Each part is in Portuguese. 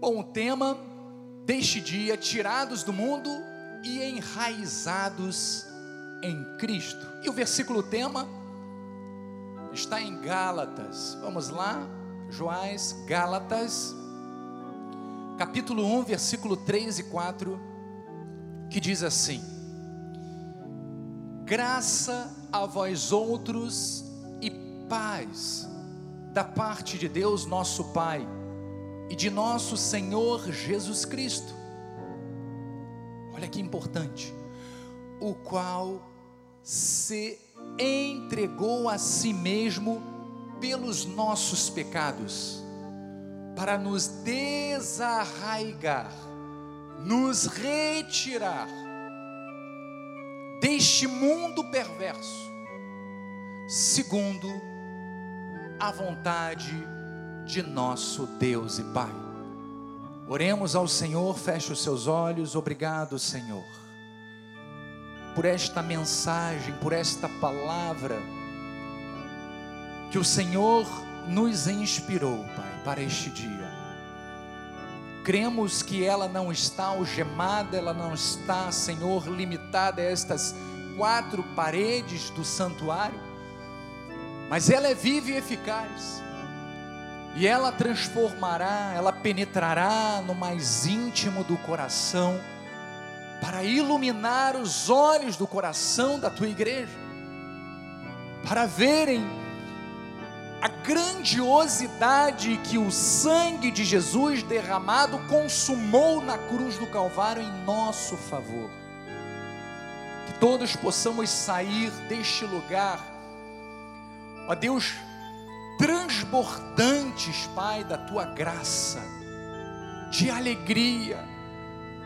Bom, o tema deste dia, tirados do mundo e enraizados em Cristo. E o versículo tema está em Gálatas. Vamos lá, Joás, Gálatas, capítulo 1, versículo 3 e 4, que diz assim: Graça a vós outros e paz da parte de Deus, nosso Pai, e de nosso Senhor Jesus Cristo. Olha que importante, o qual se entregou a si mesmo pelos nossos pecados, para nos desarraigar, nos retirar deste mundo perverso, segundo a vontade de nosso Deus e Pai. Oremos ao Senhor, feche os seus olhos, obrigado, Senhor, por esta mensagem, por esta palavra que o Senhor nos inspirou, Pai, para este dia. Cremos que ela não está algemada, ela não está, Senhor, limitada a estas quatro paredes do santuário, mas ela é viva e eficaz, e ela transformará, ela penetrará no mais íntimo do coração, para iluminar os olhos do coração da tua igreja, para verem a grandiosidade que o sangue de Jesus derramado consumou na cruz do Calvário em nosso favor. Que todos possamos sair deste lugar, ó Deus, transbordantes, Pai, da tua graça, de alegria,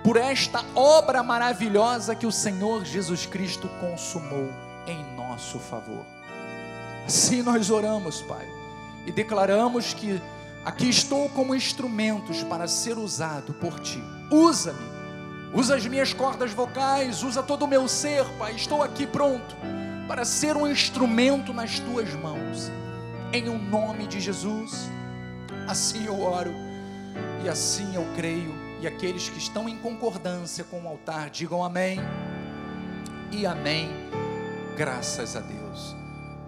por esta obra maravilhosa que o Senhor Jesus Cristo consumou em nosso favor. Assim nós oramos, Pai, e declaramos que aqui estou como instrumentos para ser usado por Ti. Usa-me, usa as minhas cordas vocais, usa todo o meu ser, Pai. Estou aqui pronto para ser um instrumento nas Tuas mãos, em o um nome de Jesus. Assim eu oro e assim eu creio. E aqueles que estão em concordância com o altar, digam amém e amém. Graças a Deus.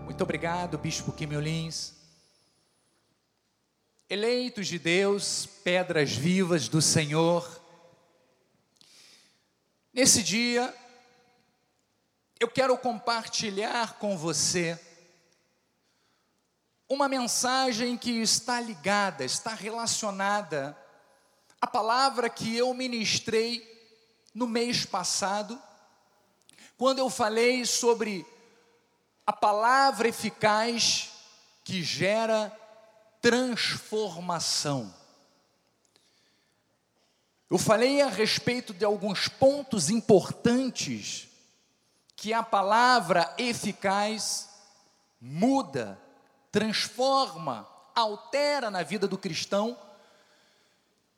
Muito obrigado, Bispo Quimiolins. Eleitos de Deus, pedras vivas do Senhor. Nesse dia, eu quero compartilhar com você uma mensagem que está ligada, está relacionada à palavra que eu ministrei no mês passado, quando eu falei sobre a palavra eficaz que gera transformação. Eu falei a respeito de alguns pontos importantes que a palavra eficaz muda, transforma, altera na vida do cristão,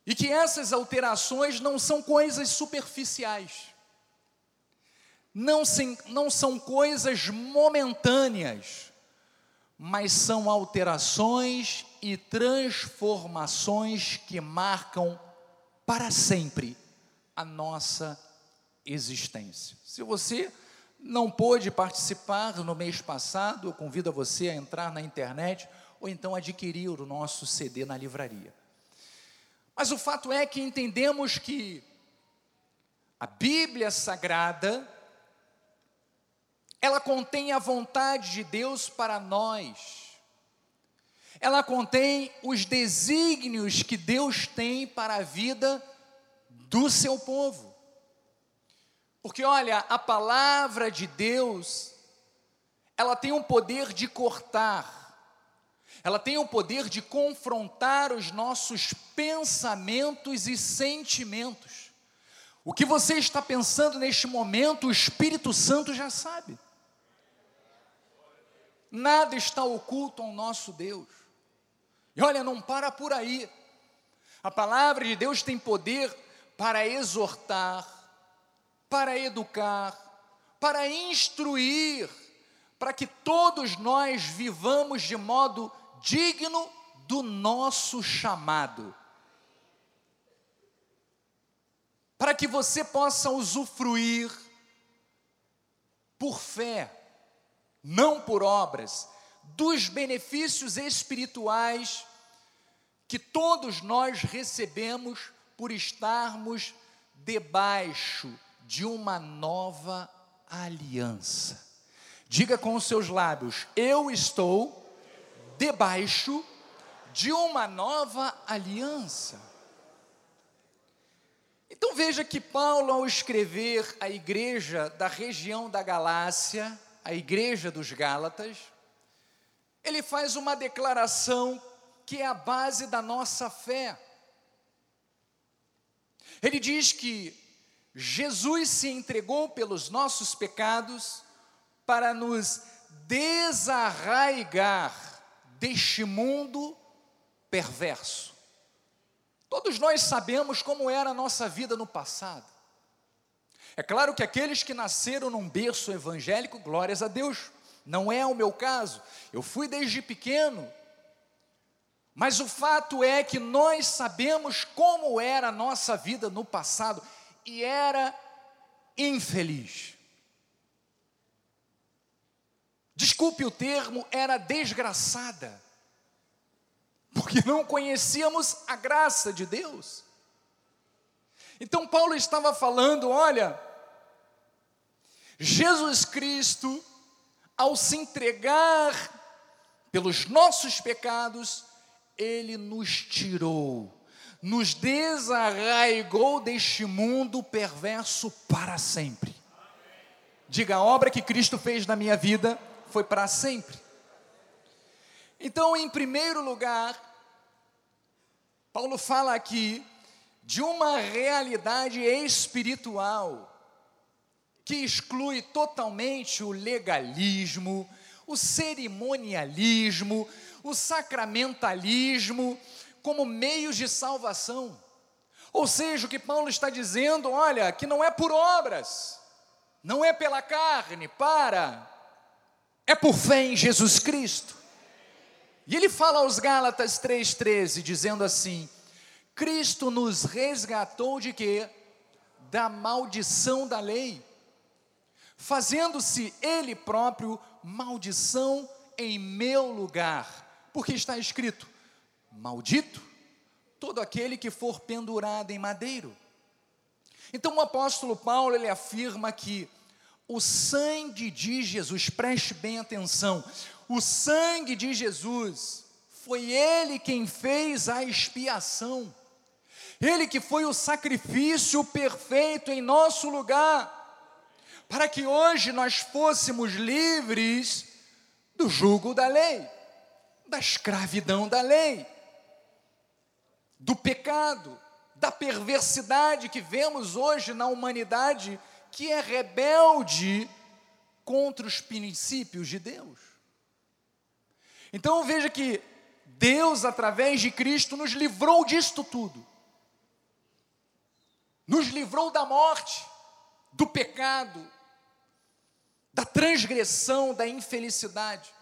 e que essas alterações não são coisas superficiais não, sem, não são coisas momentâneas, mas são alterações e transformações que marcam para sempre a nossa existência. Se você não pôde participar no mês passado, eu convido você a entrar na internet ou então adquirir o nosso CD na livraria. Mas o fato é que entendemos que a Bíblia Sagrada ela contém a vontade de Deus para nós, ela contém os desígnios que Deus tem para a vida do seu povo. Porque olha, a palavra de Deus, ela tem um poder de cortar, ela tem o poder de confrontar os nossos pensamentos e sentimentos. O que você está pensando neste momento, o Espírito Santo já sabe. Nada está oculto ao nosso Deus. E olha, não para por aí. A palavra de Deus tem poder para exortar, para educar, para instruir, para que todos nós vivamos de modo digno do nosso chamado. que você possa usufruir por fé, não por obras, dos benefícios espirituais que todos nós recebemos por estarmos debaixo de uma nova aliança. Diga com os seus lábios: Eu estou debaixo de uma nova aliança. Então veja que Paulo, ao escrever a igreja da região da Galácia, a igreja dos Gálatas, ele faz uma declaração que é a base da nossa fé. Ele diz que Jesus se entregou pelos nossos pecados para nos desarraigar deste mundo perverso. Todos nós sabemos como era a nossa vida no passado. É claro que aqueles que nasceram num berço evangélico, glórias a Deus, não é o meu caso. Eu fui desde pequeno. Mas o fato é que nós sabemos como era a nossa vida no passado e era infeliz. Desculpe o termo, era desgraçada porque não conhecíamos a graça de Deus. Então, Paulo estava falando: olha, Jesus Cristo, ao se entregar pelos nossos pecados, ele nos tirou, nos desarraigou deste mundo perverso para sempre. Diga, a obra que Cristo fez na minha vida foi para sempre. Então, em primeiro lugar, Paulo fala aqui de uma realidade espiritual que exclui totalmente o legalismo, o cerimonialismo, o sacramentalismo como meios de salvação. Ou seja, o que Paulo está dizendo, olha, que não é por obras, não é pela carne, para, é por fé em Jesus Cristo. E ele fala aos Gálatas 3,13, dizendo assim: Cristo nos resgatou de quê? Da maldição da lei, fazendo-se Ele próprio maldição em meu lugar, porque está escrito: Maldito todo aquele que for pendurado em madeiro. Então o apóstolo Paulo ele afirma que o sangue de Jesus, preste bem atenção, o sangue de Jesus, foi Ele quem fez a expiação, Ele que foi o sacrifício perfeito em nosso lugar, para que hoje nós fôssemos livres do jugo da lei, da escravidão da lei, do pecado, da perversidade que vemos hoje na humanidade que é rebelde contra os princípios de Deus. Então veja que Deus, através de Cristo, nos livrou disto tudo. Nos livrou da morte, do pecado, da transgressão, da infelicidade.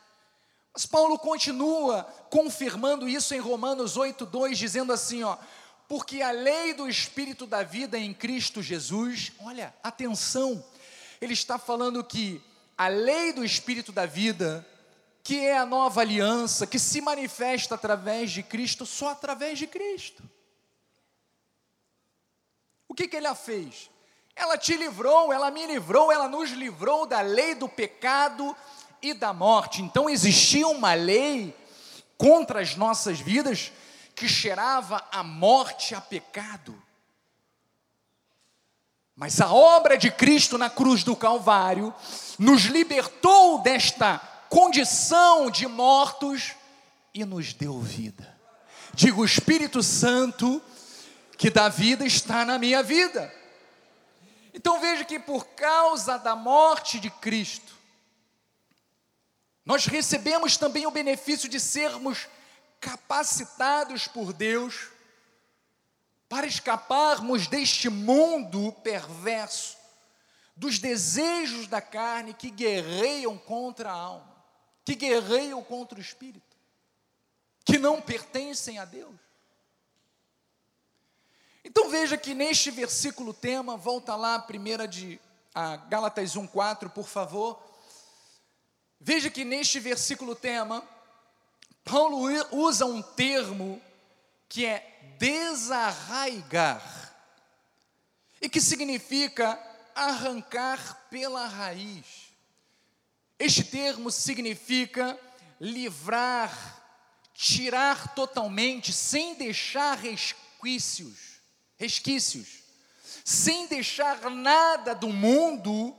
Mas Paulo continua confirmando isso em Romanos 8:2, dizendo assim, ó: porque a lei do espírito da vida em Cristo Jesus, olha, atenção, ele está falando que a lei do espírito da vida que é a nova aliança, que se manifesta através de Cristo, só através de Cristo. O que, que ele a fez? Ela te livrou, ela me livrou, ela nos livrou da lei do pecado e da morte. Então existia uma lei contra as nossas vidas que cheirava a morte, a pecado. Mas a obra de Cristo na cruz do Calvário nos libertou desta condição de mortos e nos deu vida. Digo, o Espírito Santo que dá vida está na minha vida. Então veja que por causa da morte de Cristo, nós recebemos também o benefício de sermos capacitados por Deus para escaparmos deste mundo perverso, dos desejos da carne que guerreiam contra a alma que guerreiam contra o espírito, que não pertencem a Deus. Então veja que neste versículo tema, volta lá, primeira de a Gálatas 1:4, por favor. Veja que neste versículo tema, Paulo usa um termo que é desarraigar, e que significa arrancar pela raiz. Este termo significa livrar, tirar totalmente, sem deixar resquícios, resquícios, sem deixar nada do mundo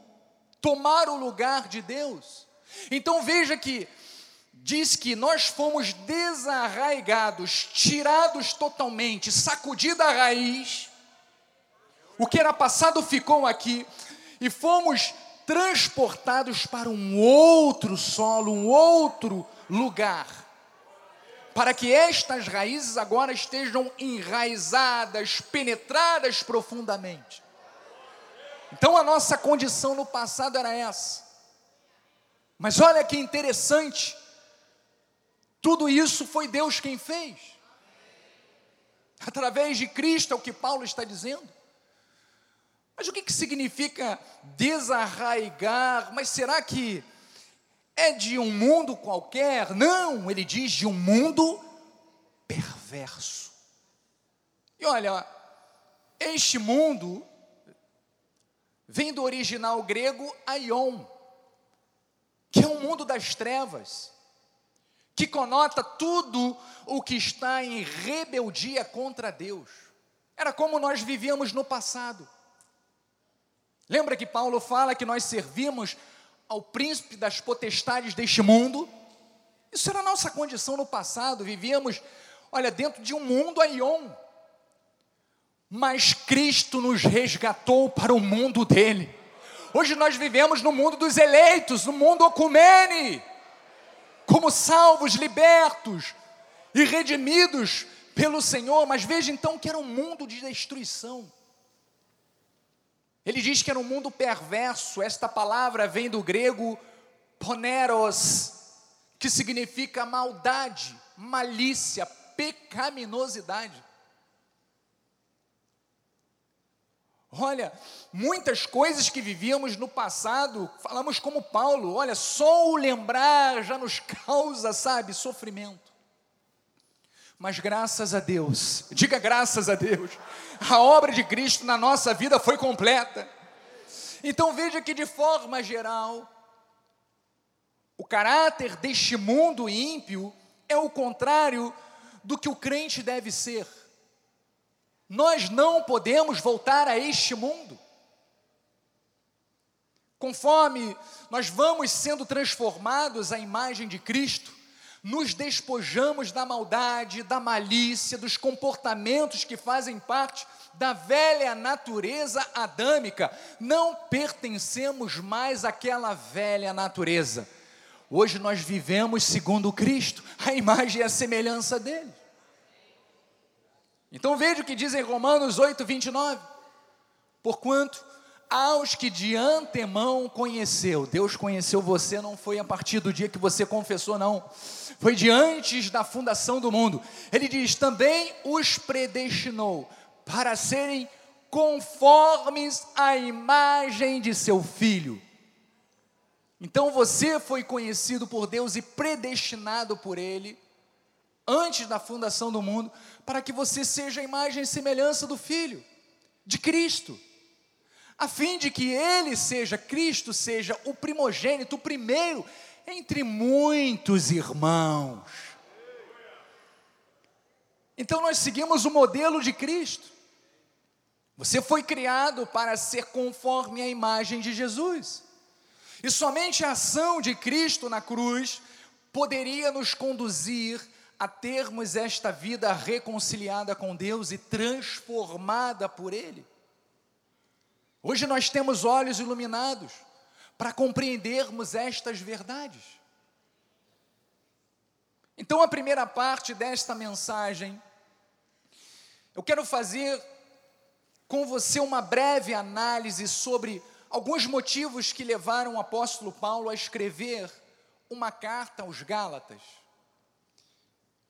tomar o lugar de Deus. Então veja que diz que nós fomos desarraigados, tirados totalmente, sacudida a raiz. O que era passado ficou aqui e fomos transportados para um outro solo, um outro lugar, para que estas raízes agora estejam enraizadas, penetradas profundamente. Então a nossa condição no passado era essa. Mas olha que interessante, tudo isso foi Deus quem fez. Através de Cristo, é o que Paulo está dizendo. Mas o que, que significa desarraigar? Mas será que é de um mundo qualquer? Não, ele diz de um mundo perverso. E olha, este mundo vem do original grego aion, que é um mundo das trevas que conota tudo o que está em rebeldia contra Deus. Era como nós vivíamos no passado. Lembra que Paulo fala que nós servimos ao príncipe das potestades deste mundo? Isso era a nossa condição no passado, vivíamos, olha, dentro de um mundo aion. Mas Cristo nos resgatou para o mundo dele. Hoje nós vivemos no mundo dos eleitos, no mundo ocumene como salvos, libertos e redimidos pelo Senhor, mas veja então que era um mundo de destruição. Ele diz que era um mundo perverso, esta palavra vem do grego poneros, que significa maldade, malícia, pecaminosidade. Olha, muitas coisas que vivíamos no passado, falamos como Paulo, olha, só o lembrar já nos causa, sabe, sofrimento. Mas graças a Deus, diga graças a Deus, a obra de Cristo na nossa vida foi completa. Então veja que de forma geral, o caráter deste mundo ímpio é o contrário do que o crente deve ser. Nós não podemos voltar a este mundo. Conforme nós vamos sendo transformados à imagem de Cristo, nos despojamos da maldade, da malícia, dos comportamentos que fazem parte da velha natureza adâmica. Não pertencemos mais àquela velha natureza. Hoje nós vivemos segundo Cristo, a imagem e a semelhança dele. Então veja o que diz em Romanos 8, 29. Porquanto aos que de antemão conheceu, Deus conheceu você, não foi a partir do dia que você confessou, não, foi de antes da fundação do mundo. Ele diz: também os predestinou para serem conformes à imagem de seu filho. Então você foi conhecido por Deus e predestinado por Ele antes da fundação do mundo, para que você seja a imagem e semelhança do Filho, de Cristo, a fim de que Ele seja, Cristo seja o primogênito, o primeiro entre muitos irmãos. Então nós seguimos o modelo de Cristo. Você foi criado para ser conforme a imagem de Jesus. E somente a ação de Cristo na cruz poderia nos conduzir a termos esta vida reconciliada com Deus e transformada por Ele. Hoje nós temos olhos iluminados para compreendermos estas verdades. Então, a primeira parte desta mensagem, eu quero fazer com você uma breve análise sobre alguns motivos que levaram o apóstolo Paulo a escrever uma carta aos Gálatas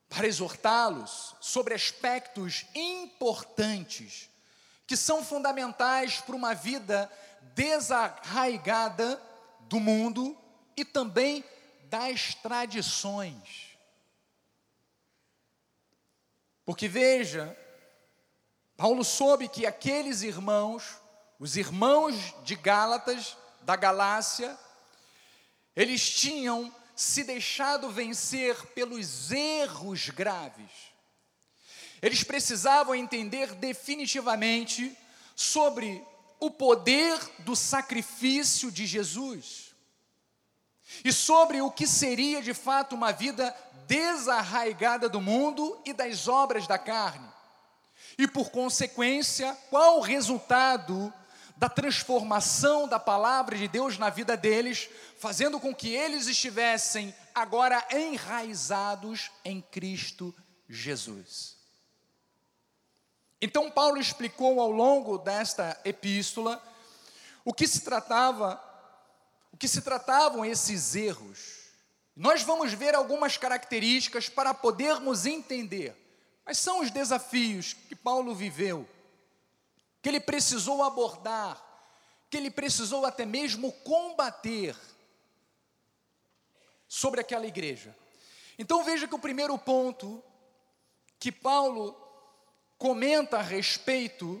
para exortá-los sobre aspectos importantes que são fundamentais para uma vida desarraigada do mundo e também das tradições. Porque veja, Paulo soube que aqueles irmãos, os irmãos de Gálatas, da Galácia, eles tinham se deixado vencer pelos erros graves. Eles precisavam entender definitivamente sobre o poder do sacrifício de Jesus e sobre o que seria de fato uma vida desarraigada do mundo e das obras da carne. E por consequência, qual o resultado da transformação da palavra de Deus na vida deles, fazendo com que eles estivessem agora enraizados em Cristo Jesus. Então, Paulo explicou ao longo desta epístola o que se tratava, o que se tratavam esses erros. Nós vamos ver algumas características para podermos entender quais são os desafios que Paulo viveu que ele precisou abordar, que ele precisou até mesmo combater sobre aquela igreja. Então veja que o primeiro ponto que Paulo comenta a respeito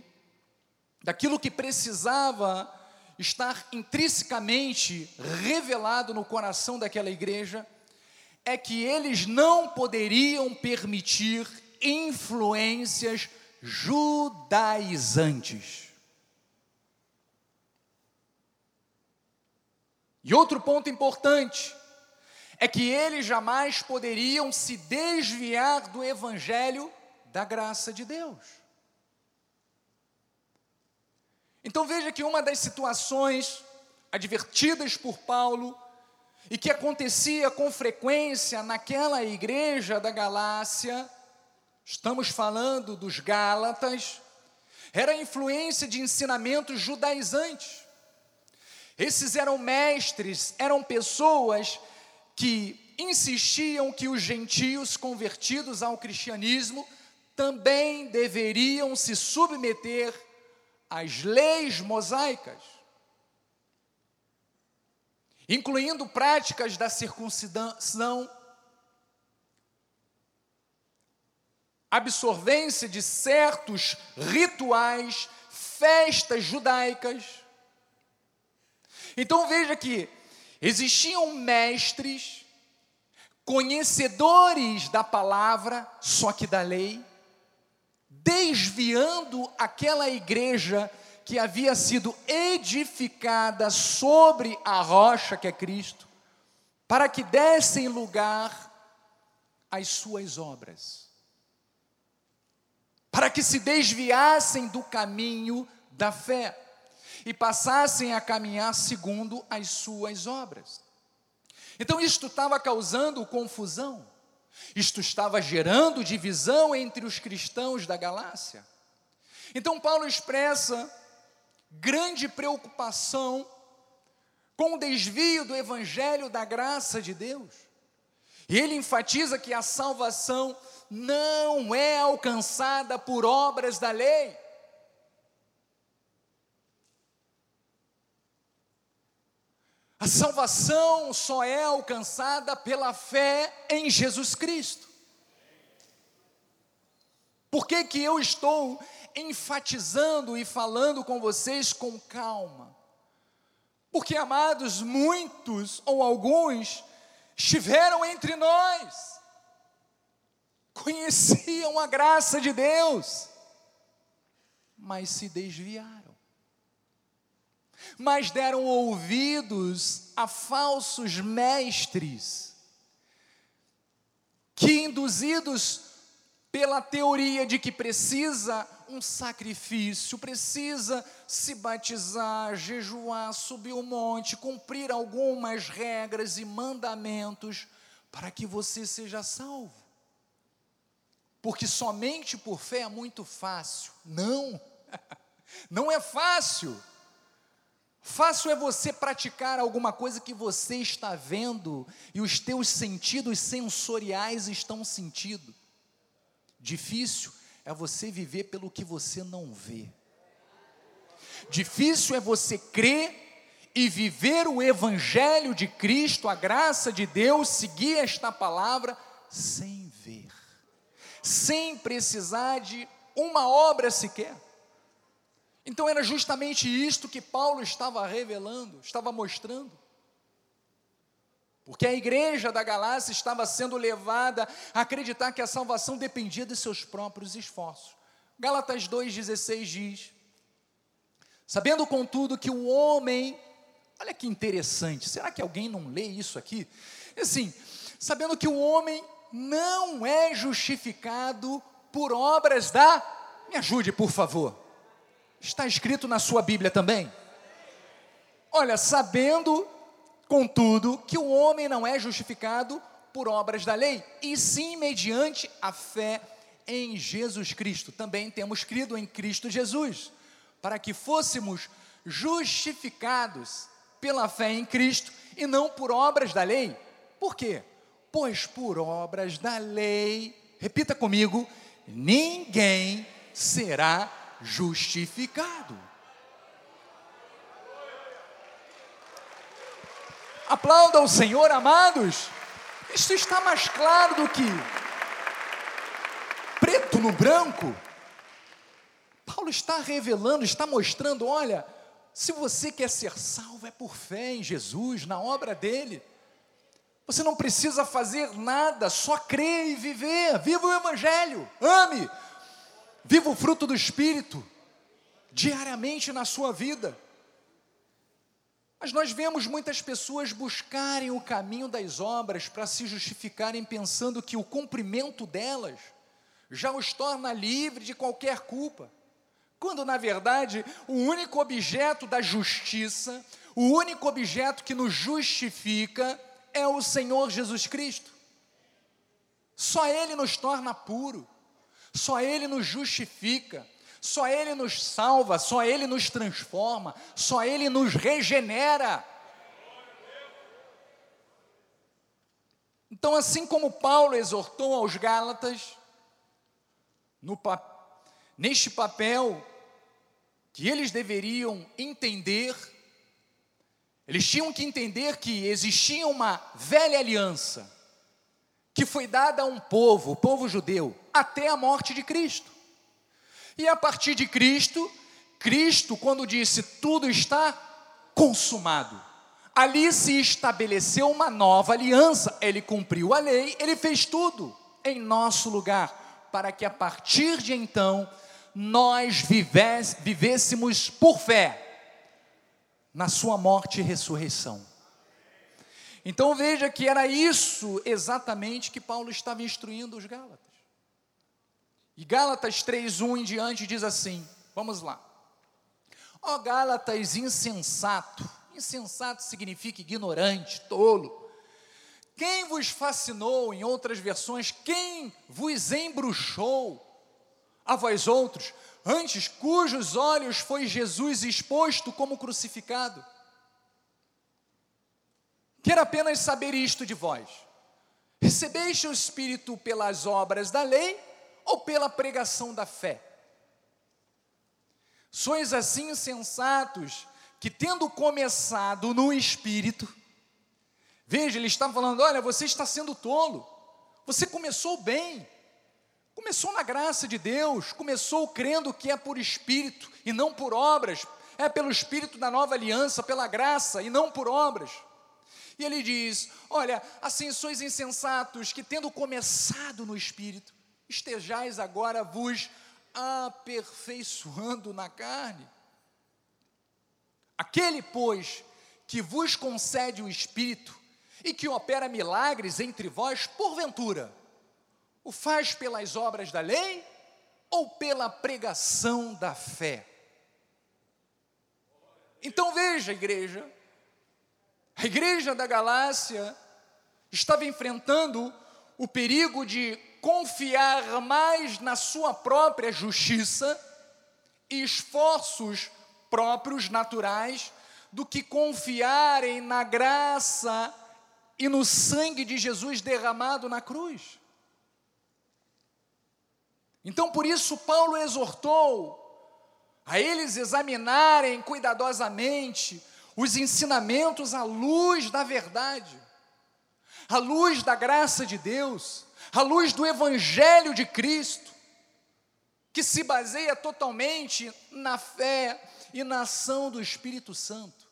daquilo que precisava estar intrinsecamente revelado no coração daquela igreja é que eles não poderiam permitir influências judaizantes. E outro ponto importante é que eles jamais poderiam se desviar do evangelho da graça de Deus. Então veja que uma das situações advertidas por Paulo e que acontecia com frequência naquela igreja da Galácia estamos falando dos Gálatas, era a influência de ensinamentos judaizantes. Esses eram mestres, eram pessoas que insistiam que os gentios convertidos ao cristianismo também deveriam se submeter às leis mosaicas, incluindo práticas da circuncisão absorvência de certos rituais, festas judaicas. Então veja que existiam mestres, conhecedores da palavra, só que da lei, desviando aquela igreja que havia sido edificada sobre a rocha que é Cristo, para que dessem lugar às suas obras para que se desviassem do caminho da fé e passassem a caminhar segundo as suas obras. Então, isto estava causando confusão, isto estava gerando divisão entre os cristãos da Galácia. Então, Paulo expressa grande preocupação com o desvio do evangelho da graça de Deus. E ele enfatiza que a salvação não é alcançada por obras da lei. A salvação só é alcançada pela fé em Jesus Cristo. Por que, que eu estou enfatizando e falando com vocês com calma? Porque, amados, muitos ou alguns estiveram entre nós conheciam a graça de Deus, mas se desviaram. Mas deram ouvidos a falsos mestres, que induzidos pela teoria de que precisa um sacrifício, precisa se batizar, jejuar, subir o monte, cumprir algumas regras e mandamentos para que você seja salvo porque somente por fé é muito fácil. Não, não é fácil. Fácil é você praticar alguma coisa que você está vendo e os teus sentidos sensoriais estão sentindo. Difícil é você viver pelo que você não vê. Difícil é você crer e viver o Evangelho de Cristo, a graça de Deus, seguir esta palavra sem ver, sem precisar de uma obra sequer. Então era justamente isto que Paulo estava revelando, estava mostrando. Porque a igreja da Galácia estava sendo levada a acreditar que a salvação dependia de seus próprios esforços. Gálatas 2,16 diz: Sabendo, contudo, que o homem, olha que interessante, será que alguém não lê isso aqui? Assim, sabendo que o homem não é justificado por obras da. Me ajude, por favor. Está escrito na sua Bíblia também? Olha, sabendo Contudo, que o homem não é justificado por obras da lei, e sim mediante a fé em Jesus Cristo. Também temos crido em Cristo Jesus, para que fôssemos justificados pela fé em Cristo e não por obras da lei. Por quê? Pois por obras da lei, repita comigo, ninguém será justificado. Aplauda o Senhor, amados. Isso está mais claro do que preto no branco. Paulo está revelando, está mostrando: olha, se você quer ser salvo, é por fé em Jesus, na obra dele. Você não precisa fazer nada, só crer e viver. Viva o Evangelho, ame, viva o fruto do Espírito, diariamente na sua vida. Mas nós vemos muitas pessoas buscarem o caminho das obras para se justificarem, pensando que o cumprimento delas já os torna livre de qualquer culpa. Quando, na verdade, o único objeto da justiça, o único objeto que nos justifica é o Senhor Jesus Cristo. Só Ele nos torna puro, só Ele nos justifica, só Ele nos salva, só Ele nos transforma, só Ele nos regenera. Então, assim como Paulo exortou aos Gálatas, no, neste papel que eles deveriam entender, eles tinham que entender que existia uma velha aliança que foi dada a um povo, o povo judeu, até a morte de Cristo. E a partir de Cristo, Cristo, quando disse tudo está consumado, ali se estabeleceu uma nova aliança. Ele cumpriu a lei, ele fez tudo em nosso lugar, para que a partir de então nós vivesse, vivêssemos por fé na sua morte e ressurreição. Então veja que era isso exatamente que Paulo estava instruindo os Gálatas. E Gálatas 3:1 em diante diz assim: Vamos lá. Ó oh, Gálatas insensato. Insensato significa ignorante, tolo. Quem vos fascinou, em outras versões, quem vos embruxou? A vós outros, antes cujos olhos foi Jesus exposto como crucificado. Quero apenas saber isto de vós: recebeste o Espírito pelas obras da lei ou pela pregação da fé? Sois assim sensatos que, tendo começado no espírito, veja, ele está falando: olha, você está sendo tolo, você começou bem, começou na graça de Deus, começou crendo que é por espírito e não por obras, é pelo espírito da nova aliança, pela graça e não por obras. E ele diz: Olha, assim sois insensatos que, tendo começado no espírito, estejais agora vos aperfeiçoando na carne. Aquele, pois, que vos concede o Espírito e que opera milagres entre vós, porventura, o faz pelas obras da lei ou pela pregação da fé? Então veja, igreja, a igreja da Galácia estava enfrentando o perigo de confiar mais na sua própria justiça e esforços próprios, naturais, do que confiarem na graça e no sangue de Jesus derramado na cruz. Então, por isso, Paulo exortou a eles examinarem cuidadosamente os ensinamentos à luz da verdade, à luz da graça de Deus, à luz do Evangelho de Cristo, que se baseia totalmente na fé e na ação do Espírito Santo.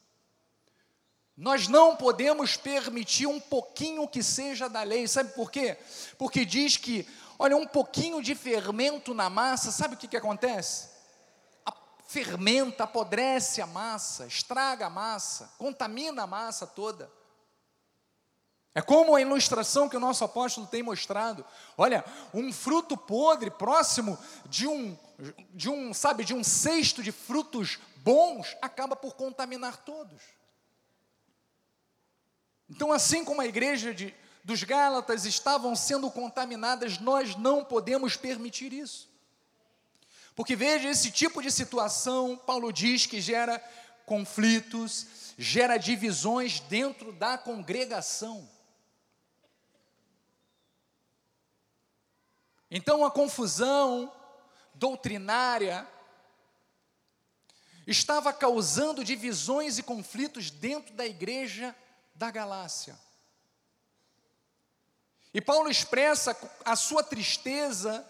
Nós não podemos permitir um pouquinho que seja da lei, sabe por quê? Porque diz que, olha, um pouquinho de fermento na massa, sabe o que, que acontece? fermenta, apodrece a massa, estraga a massa, contamina a massa toda. É como a ilustração que o nosso apóstolo tem mostrado. Olha, um fruto podre próximo de um, de um, sabe, de um cesto de frutos bons acaba por contaminar todos. Então, assim como a igreja de, dos Gálatas estavam sendo contaminadas, nós não podemos permitir isso. Porque veja, esse tipo de situação, Paulo diz que gera conflitos, gera divisões dentro da congregação. Então a confusão doutrinária estava causando divisões e conflitos dentro da igreja da Galácia. E Paulo expressa a sua tristeza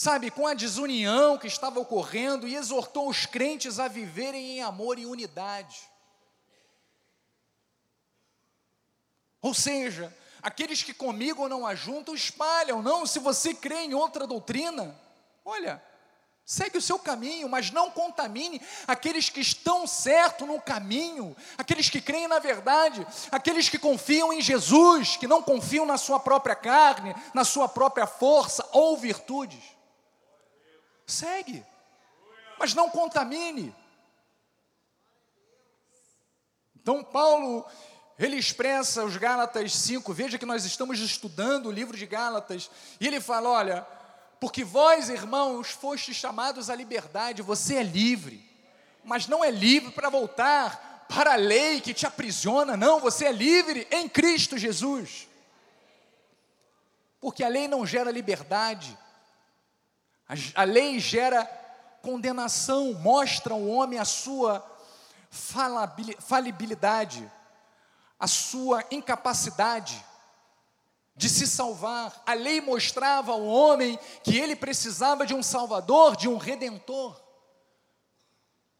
sabe, com a desunião que estava ocorrendo e exortou os crentes a viverem em amor e unidade. Ou seja, aqueles que comigo não ajuntam, espalham. Não, se você crê em outra doutrina, olha, segue o seu caminho, mas não contamine aqueles que estão certo no caminho, aqueles que creem na verdade, aqueles que confiam em Jesus, que não confiam na sua própria carne, na sua própria força ou virtudes. Segue, mas não contamine. Então, Paulo, ele expressa os Gálatas 5, veja que nós estamos estudando o livro de Gálatas, e ele fala: olha, porque vós, irmãos, fostes chamados à liberdade, você é livre, mas não é livre para voltar para a lei que te aprisiona, não, você é livre em Cristo Jesus. Porque a lei não gera liberdade, a, a lei gera condenação, mostra ao homem a sua falibilidade, a sua incapacidade de se salvar. A lei mostrava ao homem que ele precisava de um salvador, de um redentor.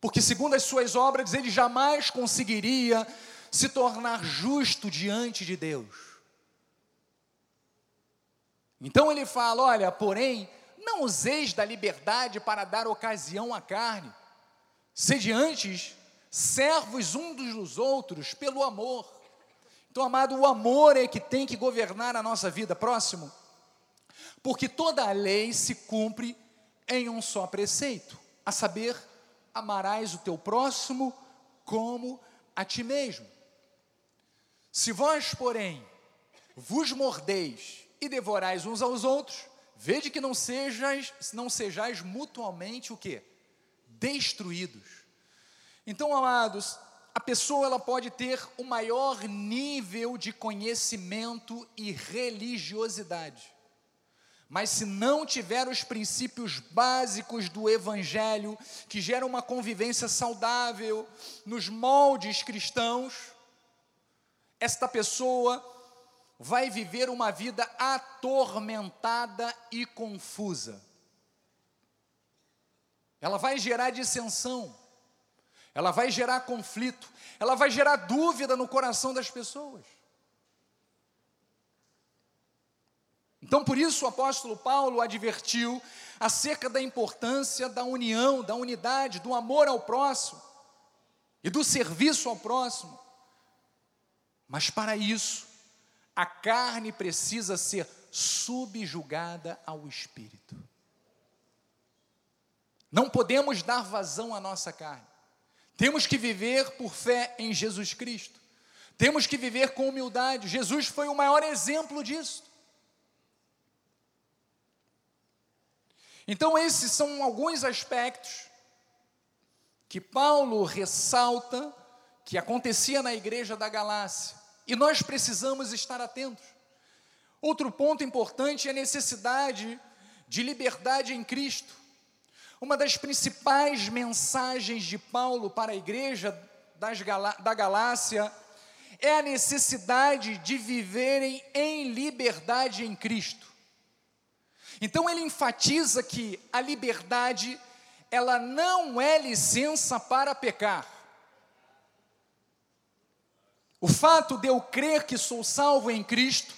Porque, segundo as suas obras, ele jamais conseguiria se tornar justo diante de Deus. Então ele fala: olha, porém, não useis da liberdade para dar ocasião à carne. Sede antes servos uns dos outros pelo amor. Então, amado, o amor é que tem que governar a nossa vida. Próximo. Porque toda a lei se cumpre em um só preceito, a saber, amarás o teu próximo como a ti mesmo. Se vós, porém, vos mordeis e devorais uns aos outros, Vede que não sejais, não sejais mutuamente o que? Destruídos. Então, amados, a pessoa ela pode ter o maior nível de conhecimento e religiosidade. Mas se não tiver os princípios básicos do evangelho, que geram uma convivência saudável nos moldes cristãos, esta pessoa vai viver uma vida atormentada e confusa. Ela vai gerar dissensão, ela vai gerar conflito, ela vai gerar dúvida no coração das pessoas. Então, por isso, o apóstolo Paulo advertiu acerca da importância da união, da unidade, do amor ao próximo e do serviço ao próximo. Mas para isso, a carne precisa ser subjugada ao espírito. Não podemos dar vazão à nossa carne. Temos que viver por fé em Jesus Cristo. Temos que viver com humildade. Jesus foi o maior exemplo disso. Então, esses são alguns aspectos que Paulo ressalta que acontecia na igreja da Galácia e nós precisamos estar atentos. Outro ponto importante é a necessidade de liberdade em Cristo. Uma das principais mensagens de Paulo para a igreja da Galácia é a necessidade de viverem em liberdade em Cristo. Então ele enfatiza que a liberdade ela não é licença para pecar. O fato de eu crer que sou salvo em Cristo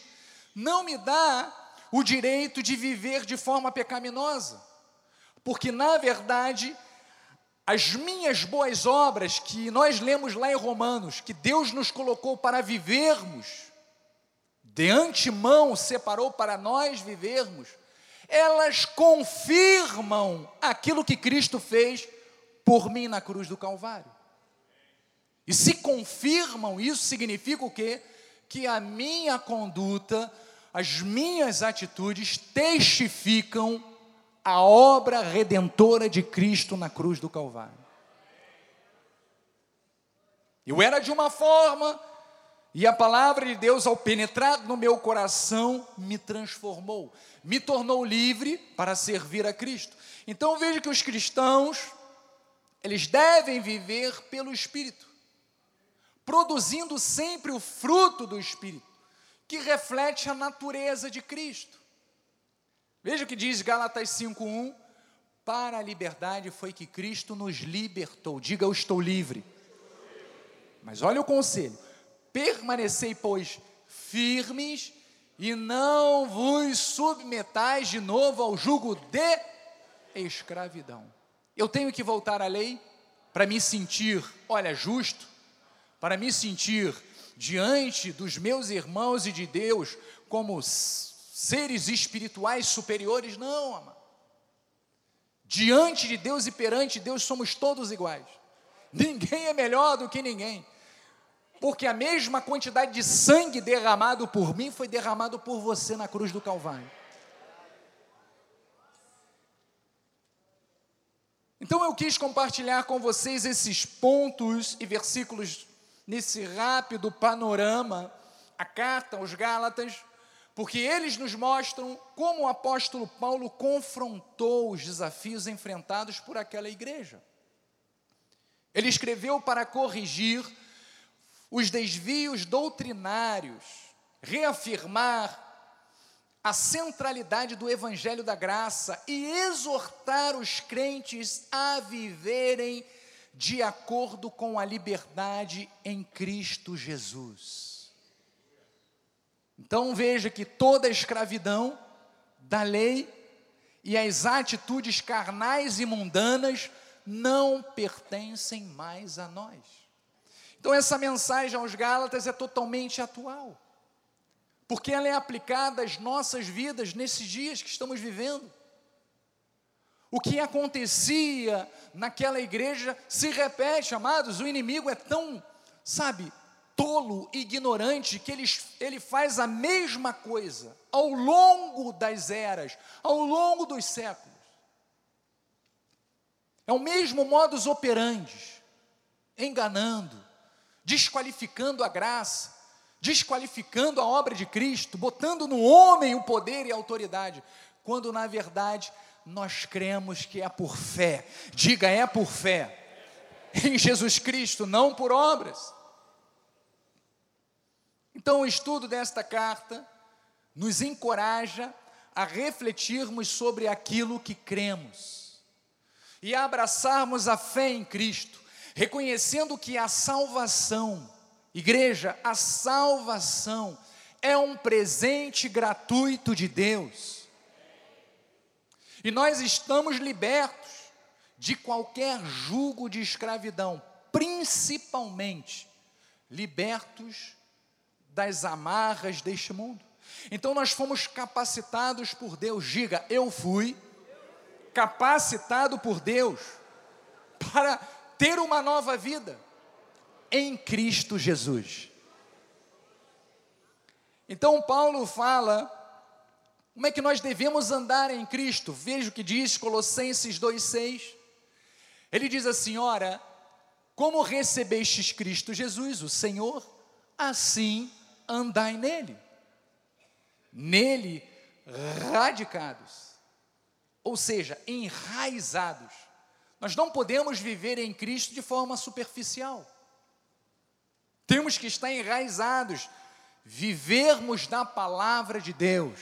não me dá o direito de viver de forma pecaminosa. Porque, na verdade, as minhas boas obras, que nós lemos lá em Romanos, que Deus nos colocou para vivermos, de antemão separou para nós vivermos, elas confirmam aquilo que Cristo fez por mim na cruz do Calvário. E se confirmam, isso significa o quê? Que a minha conduta, as minhas atitudes testificam a obra redentora de Cristo na cruz do Calvário. Eu era de uma forma, e a palavra de Deus, ao penetrar no meu coração, me transformou, me tornou livre para servir a Cristo. Então veja que os cristãos, eles devem viver pelo Espírito, produzindo sempre o fruto do Espírito, que reflete a natureza de Cristo. Veja o que diz Gálatas 5:1, para a liberdade foi que Cristo nos libertou. Diga eu estou livre. Mas olha o conselho: permanecei, pois, firmes e não vos submetais de novo ao jugo de escravidão. Eu tenho que voltar à lei para me sentir, olha, justo, para me sentir diante dos meus irmãos e de Deus como seres espirituais superiores, não, amado. Diante de Deus e perante Deus somos todos iguais. Ninguém é melhor do que ninguém. Porque a mesma quantidade de sangue derramado por mim foi derramado por você na cruz do Calvário. Então eu quis compartilhar com vocês esses pontos e versículos nesse rápido panorama, a carta aos Gálatas, porque eles nos mostram como o apóstolo Paulo confrontou os desafios enfrentados por aquela igreja. Ele escreveu para corrigir os desvios doutrinários, reafirmar a centralidade do evangelho da graça e exortar os crentes a viverem de acordo com a liberdade em Cristo Jesus. Então veja que toda a escravidão da lei e as atitudes carnais e mundanas não pertencem mais a nós. Então essa mensagem aos Gálatas é totalmente atual, porque ela é aplicada às nossas vidas nesses dias que estamos vivendo. O que acontecia naquela igreja se repete, amados, o inimigo é tão, sabe, tolo, ignorante, que ele, ele faz a mesma coisa ao longo das eras, ao longo dos séculos. É o mesmo modus operandi, enganando, desqualificando a graça, desqualificando a obra de Cristo, botando no homem o poder e a autoridade, quando na verdade nós cremos que é por fé. Diga, é por fé. Em Jesus Cristo, não por obras. Então, o estudo desta carta nos encoraja a refletirmos sobre aquilo que cremos e a abraçarmos a fé em Cristo, reconhecendo que a salvação, igreja, a salvação é um presente gratuito de Deus. E nós estamos libertos de qualquer jugo de escravidão, principalmente libertos das amarras deste mundo. Então nós fomos capacitados por Deus. Diga, eu fui capacitado por Deus para ter uma nova vida em Cristo Jesus. Então Paulo fala como é que nós devemos andar em Cristo. Veja o que diz Colossenses 2:6. Ele diz assim: "Ora, como recebestes Cristo Jesus, o Senhor, assim andai nele. Nele, radicados. ou seja, enraizados. Nós não podemos viver em Cristo de forma superficial. Temos que estar enraizados, vivermos na palavra de Deus,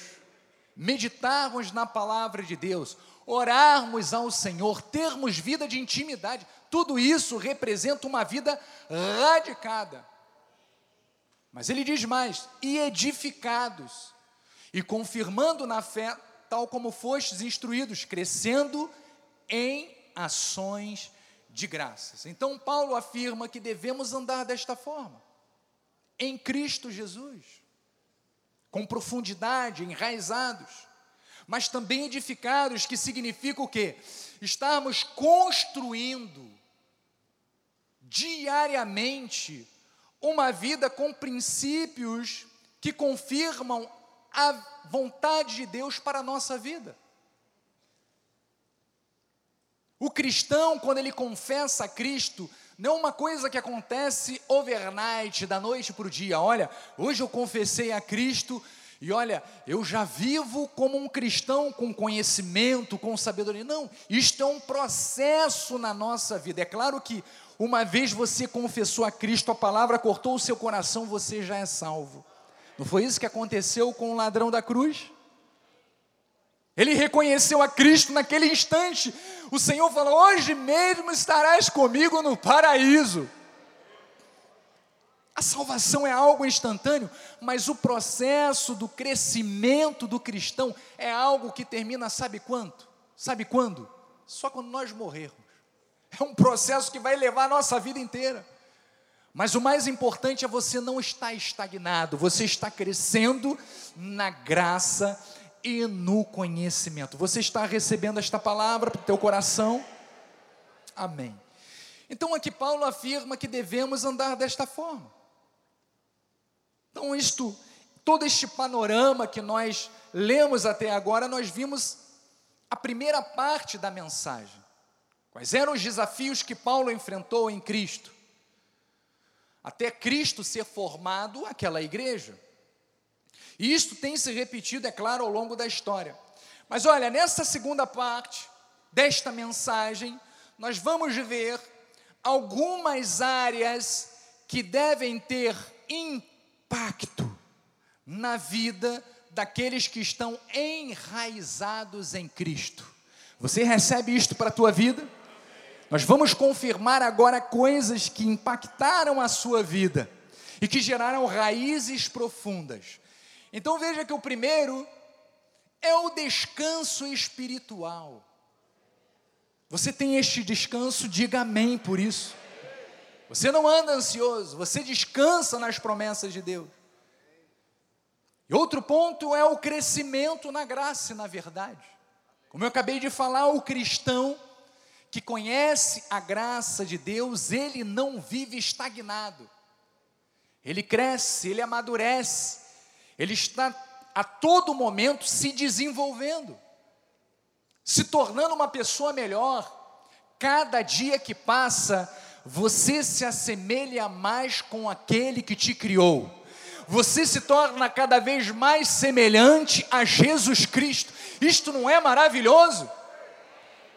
meditarmos na palavra de Deus, orarmos ao Senhor, termos vida de intimidade. Tudo isso representa uma vida radicada. Mas ele diz mais: e edificados, e confirmando na fé, tal como fostes instruídos, crescendo em ações de graças. Então, Paulo afirma que devemos andar desta forma, em Cristo Jesus, com profundidade, enraizados, mas também edificados, que significa o quê? Estarmos construindo diariamente uma vida com princípios que confirmam a vontade de Deus para a nossa vida. O cristão, quando ele confessa a Cristo, não é uma coisa que acontece overnight, da noite para o dia. Olha, hoje eu confessei a Cristo e olha, eu já vivo como um cristão com conhecimento, com sabedoria. Não, isto é um processo na nossa vida. É claro que uma vez você confessou a Cristo, a palavra cortou o seu coração, você já é salvo. Não foi isso que aconteceu com o ladrão da cruz? Ele reconheceu a Cristo naquele instante. O Senhor falou: Hoje mesmo estarás comigo no paraíso. A salvação é algo instantâneo, mas o processo do crescimento do cristão é algo que termina, sabe quanto? Sabe quando? Só quando nós morrermos. É um processo que vai levar a nossa vida inteira. Mas o mais importante é você não estar estagnado, você está crescendo na graça e no conhecimento. Você está recebendo esta palavra para o teu coração? Amém. Então aqui Paulo afirma que devemos andar desta forma. Então isto, todo este panorama que nós lemos até agora, nós vimos a primeira parte da mensagem. Quais eram os desafios que Paulo enfrentou em Cristo? Até Cristo ser formado aquela igreja. E isto tem se repetido, é claro, ao longo da história. Mas olha, nessa segunda parte desta mensagem, nós vamos ver algumas áreas que devem ter impacto na vida daqueles que estão enraizados em Cristo. Você recebe isto para a tua vida? Nós vamos confirmar agora coisas que impactaram a sua vida e que geraram raízes profundas. Então veja que o primeiro é o descanso espiritual. Você tem este descanso, diga amém por isso. Você não anda ansioso, você descansa nas promessas de Deus. E outro ponto é o crescimento na graça e na verdade. Como eu acabei de falar, o cristão que conhece a graça de Deus, ele não vive estagnado. Ele cresce, ele amadurece, ele está a todo momento se desenvolvendo, se tornando uma pessoa melhor. Cada dia que passa, você se assemelha mais com aquele que te criou. Você se torna cada vez mais semelhante a Jesus Cristo. Isto não é maravilhoso?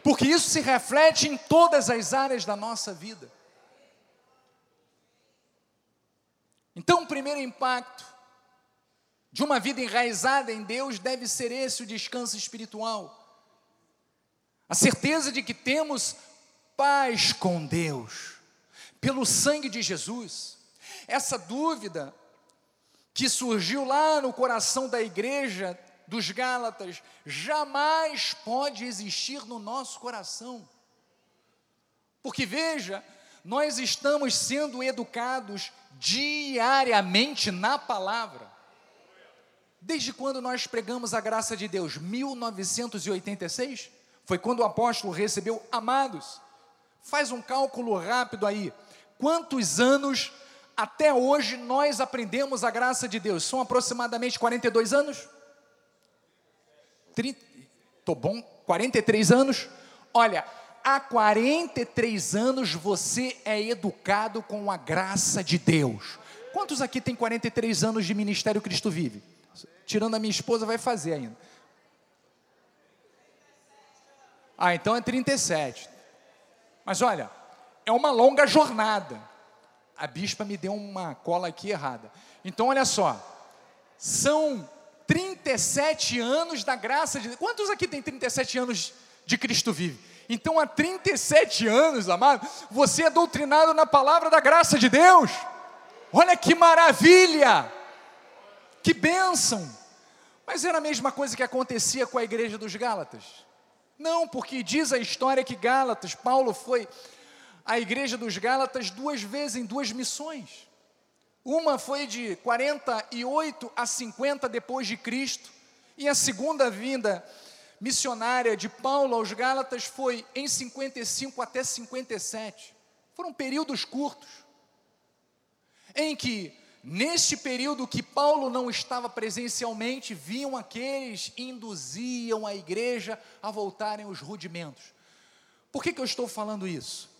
Porque isso se reflete em todas as áreas da nossa vida. Então, o primeiro impacto de uma vida enraizada em Deus deve ser esse o descanso espiritual. A certeza de que temos paz com Deus, pelo sangue de Jesus. Essa dúvida que surgiu lá no coração da igreja dos Gálatas, jamais pode existir no nosso coração. Porque veja, nós estamos sendo educados diariamente na palavra. Desde quando nós pregamos a graça de Deus? 1986? Foi quando o apóstolo recebeu amados. Faz um cálculo rápido aí. Quantos anos até hoje nós aprendemos a graça de Deus? São aproximadamente 42 anos? 30, tô bom? 43 anos? Olha, há 43 anos você é educado com a graça de Deus. Quantos aqui tem 43 anos de ministério Cristo Vive? tirando a minha esposa, vai fazer ainda. Ah, então é 37. Mas olha, é uma longa jornada. A bispa me deu uma cola aqui errada. Então, olha só. São 37 anos da graça de Deus. Quantos aqui tem 37 anos de Cristo vive? Então, há 37 anos, amado, você é doutrinado na palavra da graça de Deus. Olha que maravilha! Que bênção! Mas era a mesma coisa que acontecia com a igreja dos Gálatas. Não, porque diz a história que Gálatas, Paulo foi à igreja dos Gálatas duas vezes em duas missões. Uma foi de 48 a 50 depois de Cristo, e a segunda vinda missionária de Paulo aos Gálatas foi em 55 até 57. Foram períodos curtos, em que, neste período que Paulo não estava presencialmente, vinham aqueles induziam a igreja a voltarem aos rudimentos. Por que, que eu estou falando isso?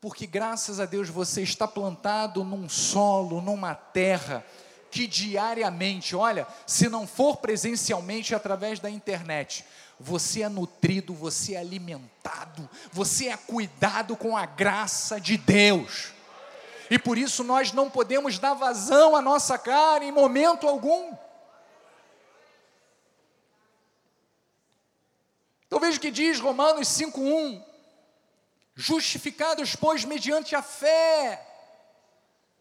Porque graças a Deus você está plantado num solo, numa terra, que diariamente, olha, se não for presencialmente, através da internet, você é nutrido, você é alimentado, você é cuidado com a graça de Deus. E por isso nós não podemos dar vazão à nossa cara em momento algum. Então veja o que diz Romanos 5:1. Justificados, pois, mediante a fé,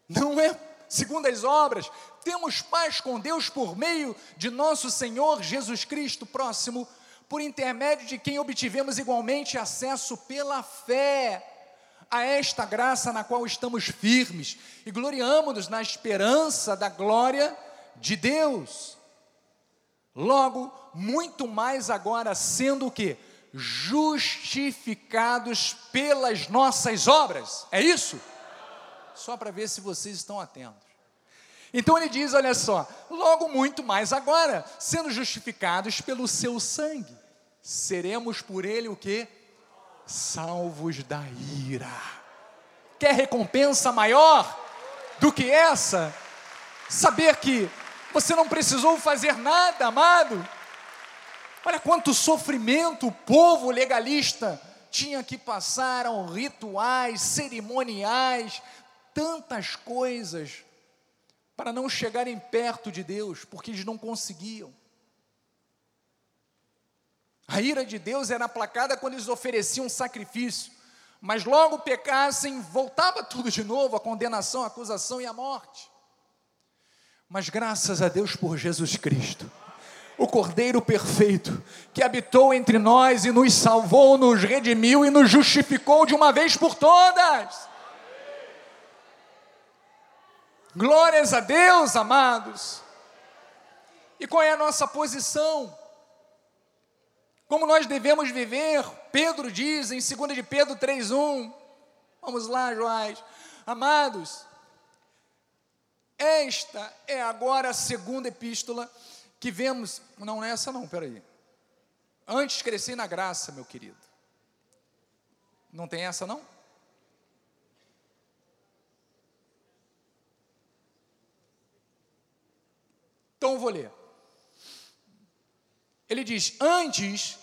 não é segundo as obras, temos paz com Deus por meio de nosso Senhor Jesus Cristo, próximo por intermédio de quem obtivemos igualmente acesso pela fé a esta graça na qual estamos firmes e gloriamo-nos na esperança da glória de Deus. Logo, muito mais agora sendo o que? Justificados pelas nossas obras. É isso? Só para ver se vocês estão atentos. Então ele diz: olha só, logo muito mais agora, sendo justificados pelo seu sangue, seremos por ele o que? Salvos da ira. Quer recompensa maior do que essa? Saber que você não precisou fazer nada, amado. Olha quanto sofrimento o povo legalista tinha que passar, rituais, cerimoniais, tantas coisas para não chegarem perto de Deus, porque eles não conseguiam. A ira de Deus era aplacada quando eles ofereciam sacrifício, mas logo pecassem, voltava tudo de novo, a condenação, a acusação e a morte. Mas graças a Deus por Jesus Cristo, o Cordeiro perfeito, que habitou entre nós e nos salvou, nos redimiu e nos justificou de uma vez por todas. Glórias a Deus, amados. E qual é a nossa posição? Como nós devemos viver? Pedro diz em 2 de Pedro 3:1. Vamos lá, Joás. Amados, esta é agora a segunda epístola que vemos, não é essa não, peraí. Antes cresci na graça, meu querido. Não tem essa não? Então vou ler. Ele diz: Antes,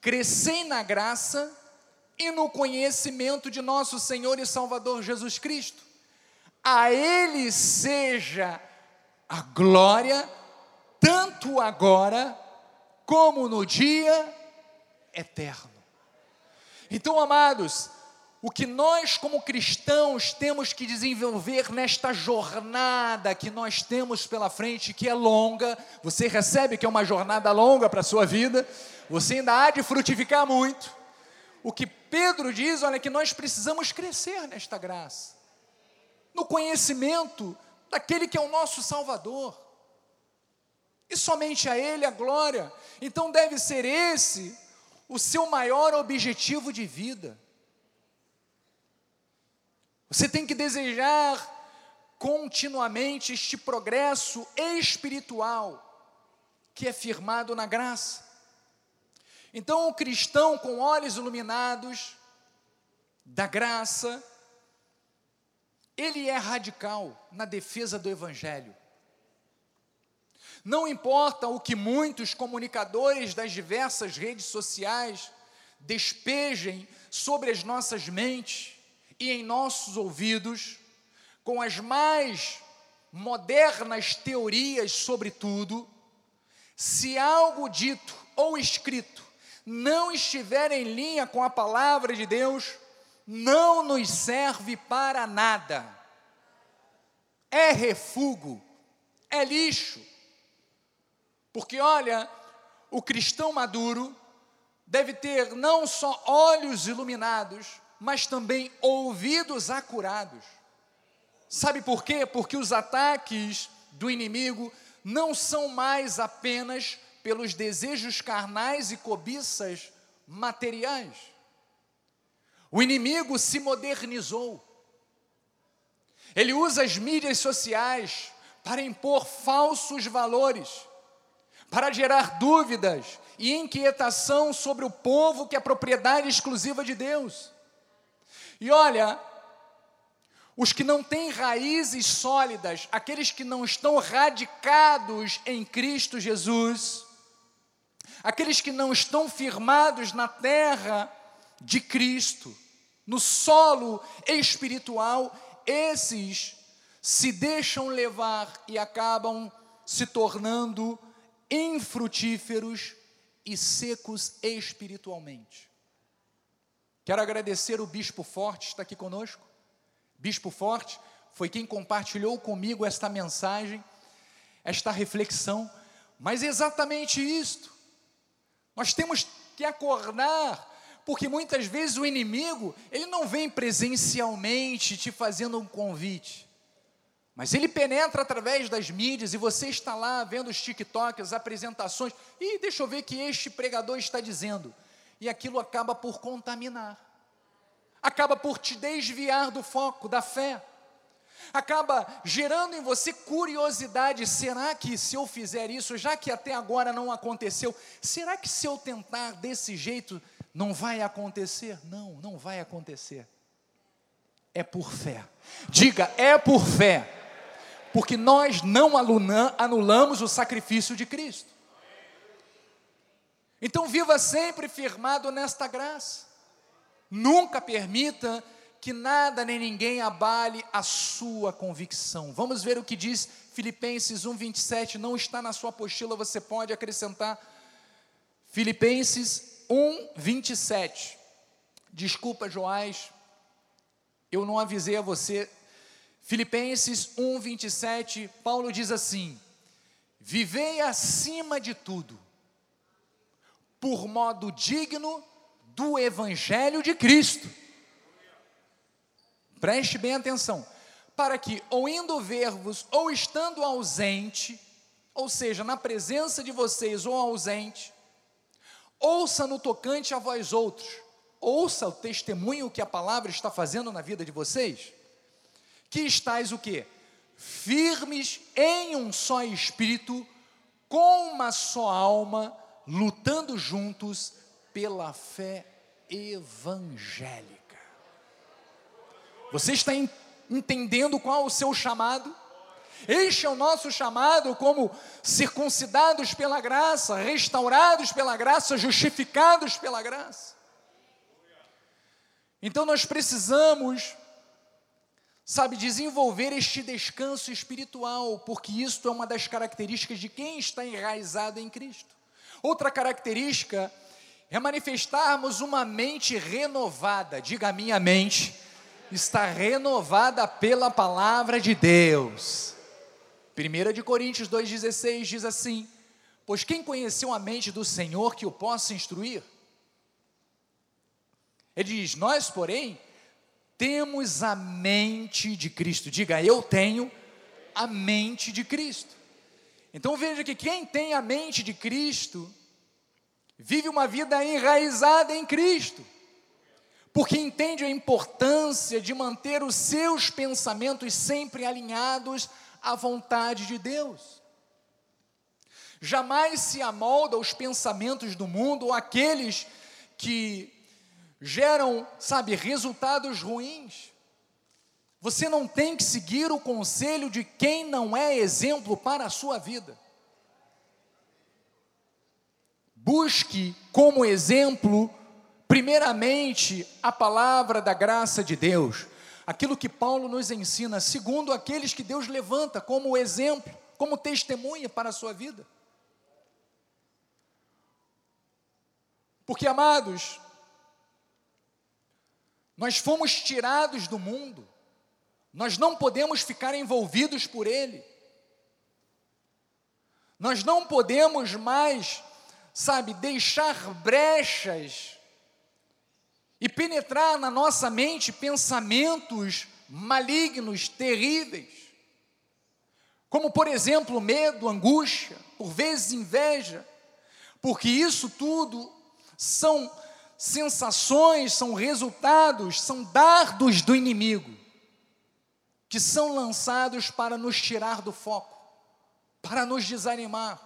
crescei na graça e no conhecimento de nosso Senhor e Salvador Jesus Cristo. A Ele seja a glória, tanto agora como no dia eterno. Então, amados, o que nós, como cristãos, temos que desenvolver nesta jornada que nós temos pela frente, que é longa, você recebe que é uma jornada longa para a sua vida, você ainda há de frutificar muito. O que Pedro diz, olha, é que nós precisamos crescer nesta graça, no conhecimento daquele que é o nosso Salvador, e somente a Ele a glória. Então deve ser esse o seu maior objetivo de vida você tem que desejar continuamente este progresso espiritual que é firmado na graça. Então, o cristão com olhos iluminados da graça, ele é radical na defesa do Evangelho. Não importa o que muitos comunicadores das diversas redes sociais despejem sobre as nossas mentes e em nossos ouvidos, com as mais modernas teorias sobre tudo, se algo dito ou escrito não estiver em linha com a palavra de Deus, não nos serve para nada. É refúgio, é lixo. Porque olha, o cristão maduro deve ter não só olhos iluminados, mas também ouvidos acurados. Sabe por quê? Porque os ataques do inimigo não são mais apenas pelos desejos carnais e cobiças materiais. O inimigo se modernizou. Ele usa as mídias sociais para impor falsos valores, para gerar dúvidas e inquietação sobre o povo que é propriedade exclusiva de Deus. E olha, os que não têm raízes sólidas, aqueles que não estão radicados em Cristo Jesus, aqueles que não estão firmados na terra de Cristo, no solo espiritual, esses se deixam levar e acabam se tornando infrutíferos e secos espiritualmente. Quero agradecer o Bispo Forte, está aqui conosco. Bispo Forte foi quem compartilhou comigo esta mensagem, esta reflexão, mas exatamente isto. Nós temos que acordar, porque muitas vezes o inimigo, ele não vem presencialmente te fazendo um convite, mas ele penetra através das mídias e você está lá vendo os TikToks, as apresentações, e deixa eu ver o que este pregador está dizendo. E aquilo acaba por contaminar acaba por te desviar do foco da fé, acaba gerando em você curiosidade: será que se eu fizer isso, já que até agora não aconteceu, será que se eu tentar desse jeito não vai acontecer? Não, não vai acontecer. É por fé. Diga, é por fé. Porque nós não anulamos o sacrifício de Cristo. Então viva sempre firmado nesta graça. Nunca permita que nada nem ninguém abale a sua convicção. Vamos ver o que diz Filipenses 1:27, não está na sua apostila, você pode acrescentar Filipenses 1:27. Desculpa, Joás, eu não avisei a você. Filipenses 1:27, Paulo diz assim: Vivei acima de tudo, por modo digno do Evangelho de Cristo. Preste bem atenção, para que, ou indo ver-vos, ou estando ausente, ou seja, na presença de vocês ou ausente, ouça no tocante a vós outros, ouça o testemunho que a palavra está fazendo na vida de vocês, que estáis o quê? Firmes em um só espírito, com uma só alma, lutando juntos pela fé evangélica. Você está entendendo qual o seu chamado? Este é o nosso chamado como circuncidados pela graça, restaurados pela graça, justificados pela graça. Então nós precisamos, sabe, desenvolver este descanso espiritual, porque isto é uma das características de quem está enraizado em Cristo. Outra característica é manifestarmos uma mente renovada. Diga minha mente está renovada pela palavra de Deus. 1 de Coríntios 2,16 diz assim: Pois quem conheceu a mente do Senhor que o possa instruir? Ele diz: Nós, porém, temos a mente de Cristo. Diga, eu tenho a mente de Cristo. Então veja que quem tem a mente de Cristo, vive uma vida enraizada em Cristo, porque entende a importância de manter os seus pensamentos sempre alinhados à vontade de Deus. Jamais se amolda aos pensamentos do mundo ou aqueles que geram, sabe, resultados ruins. Você não tem que seguir o conselho de quem não é exemplo para a sua vida. Busque como exemplo primeiramente, a palavra da graça de Deus, aquilo que Paulo nos ensina, segundo aqueles que Deus levanta como exemplo, como testemunha para a sua vida. Porque, amados, nós fomos tirados do mundo, nós não podemos ficar envolvidos por ele, nós não podemos mais, sabe, deixar brechas e penetrar na nossa mente pensamentos malignos, terríveis, como por exemplo medo, angústia, por vezes inveja, porque isso tudo são sensações, são resultados, são dardos do inimigo, que são lançados para nos tirar do foco, para nos desanimar,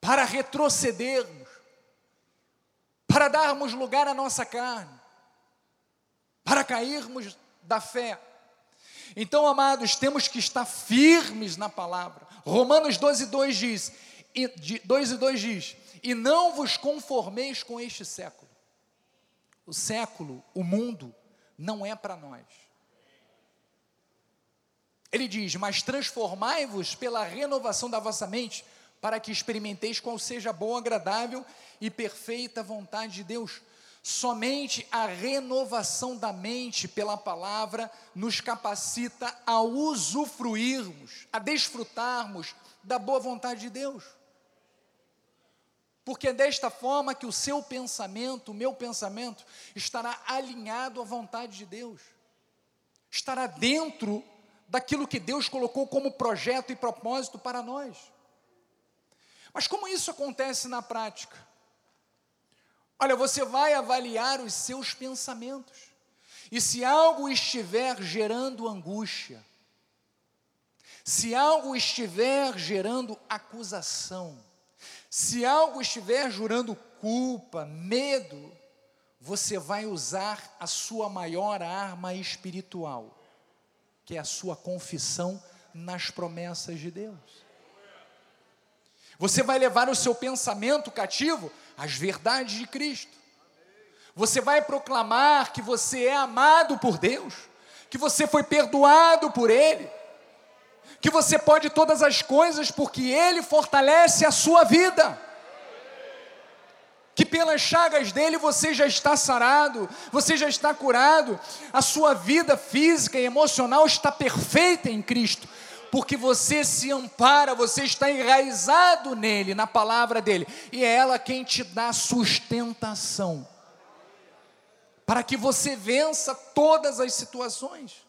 para retrocedermos, para darmos lugar à nossa carne, para cairmos da fé. Então, amados, temos que estar firmes na palavra. Romanos 12, 2 diz, 2 e 2 diz, e não vos conformeis com este século. O século, o mundo, não é para nós. Ele diz: Mas transformai-vos pela renovação da vossa mente, para que experimenteis qual seja a boa, agradável e perfeita vontade de Deus. Somente a renovação da mente pela palavra nos capacita a usufruirmos, a desfrutarmos da boa vontade de Deus porque é desta forma que o seu pensamento, o meu pensamento, estará alinhado à vontade de Deus, estará dentro daquilo que Deus colocou como projeto e propósito para nós. Mas como isso acontece na prática? Olha, você vai avaliar os seus pensamentos, e se algo estiver gerando angústia, se algo estiver gerando acusação, se algo estiver jurando culpa, medo, você vai usar a sua maior arma espiritual, que é a sua confissão nas promessas de Deus. Você vai levar o seu pensamento cativo às verdades de Cristo. Você vai proclamar que você é amado por Deus, que você foi perdoado por Ele, que você pode todas as coisas porque Ele fortalece a sua vida. Que pelas chagas dele você já está sarado, você já está curado, a sua vida física e emocional está perfeita em Cristo, porque você se ampara, você está enraizado nele, na palavra dele, e é ela quem te dá sustentação, para que você vença todas as situações.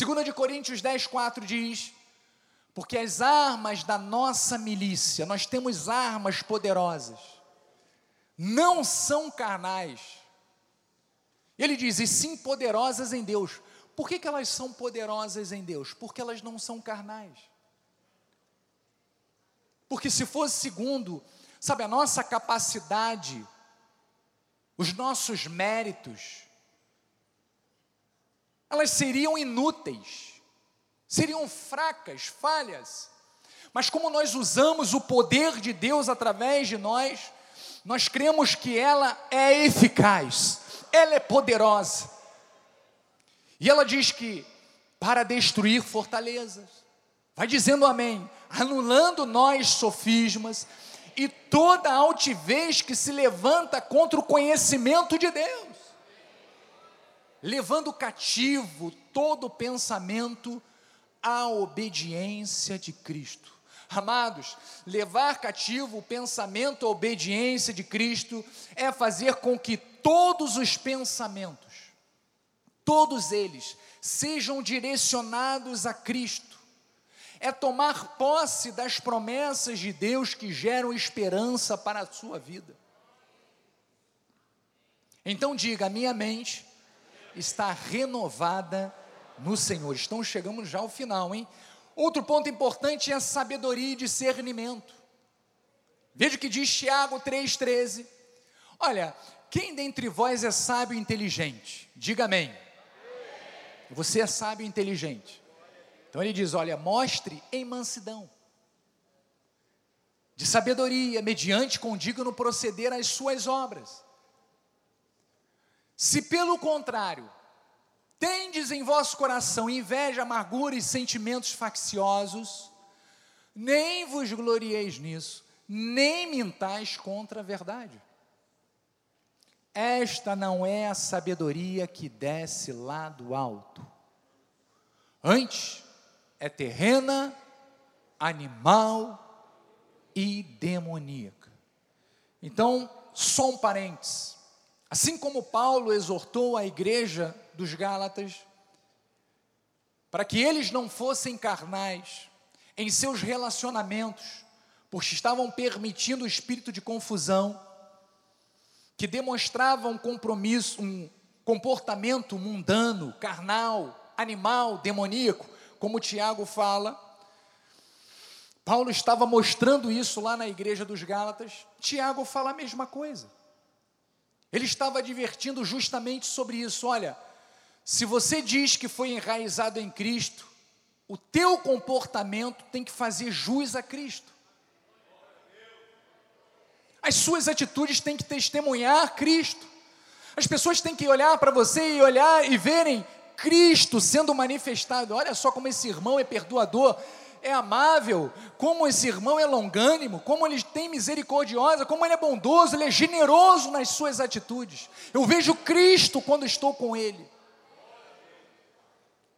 2 de Coríntios 10, 4 diz: Porque as armas da nossa milícia, nós temos armas poderosas, não são carnais. Ele diz, e sim poderosas em Deus. Por que, que elas são poderosas em Deus? Porque elas não são carnais. Porque se fosse segundo, sabe, a nossa capacidade, os nossos méritos, elas seriam inúteis, seriam fracas, falhas. Mas como nós usamos o poder de Deus através de nós, nós cremos que ela é eficaz, ela é poderosa. E ela diz que para destruir fortalezas, vai dizendo amém, anulando nós sofismas e toda altivez que se levanta contra o conhecimento de Deus levando cativo todo pensamento à obediência de Cristo. Amados, levar cativo o pensamento à obediência de Cristo é fazer com que todos os pensamentos, todos eles, sejam direcionados a Cristo. É tomar posse das promessas de Deus que geram esperança para a sua vida. Então diga: a minha mente está renovada no Senhor. Estamos chegando já ao final, hein? Outro ponto importante é a sabedoria e discernimento. Veja o que diz Tiago 3,13. Olha, quem dentre vós é sábio e inteligente? Diga amém. Você é sábio e inteligente. Então ele diz: olha, mostre em mansidão, de sabedoria, mediante condigno proceder às suas obras. Se pelo contrário, tendes em vosso coração inveja, amargura e sentimentos facciosos, nem vos glorieis nisso, nem mintais contra a verdade. Esta não é a sabedoria que desce lá do alto. Antes, é terrena, animal e demoníaca. Então, só um parênteses. Assim como Paulo exortou a igreja dos Gálatas para que eles não fossem carnais em seus relacionamentos, porque estavam permitindo o espírito de confusão, que demonstrava um compromisso, um comportamento mundano, carnal, animal, demoníaco, como Tiago fala. Paulo estava mostrando isso lá na igreja dos Gálatas. Tiago fala a mesma coisa. Ele estava advertindo justamente sobre isso. Olha, se você diz que foi enraizado em Cristo, o teu comportamento tem que fazer jus a Cristo. As suas atitudes têm que testemunhar Cristo. As pessoas têm que olhar para você e olhar e verem Cristo sendo manifestado. Olha só como esse irmão é perdoador, é amável, como esse irmão é longânimo, como ele tem misericordiosa, como ele é bondoso, ele é generoso nas suas atitudes. Eu vejo Cristo quando estou com ele.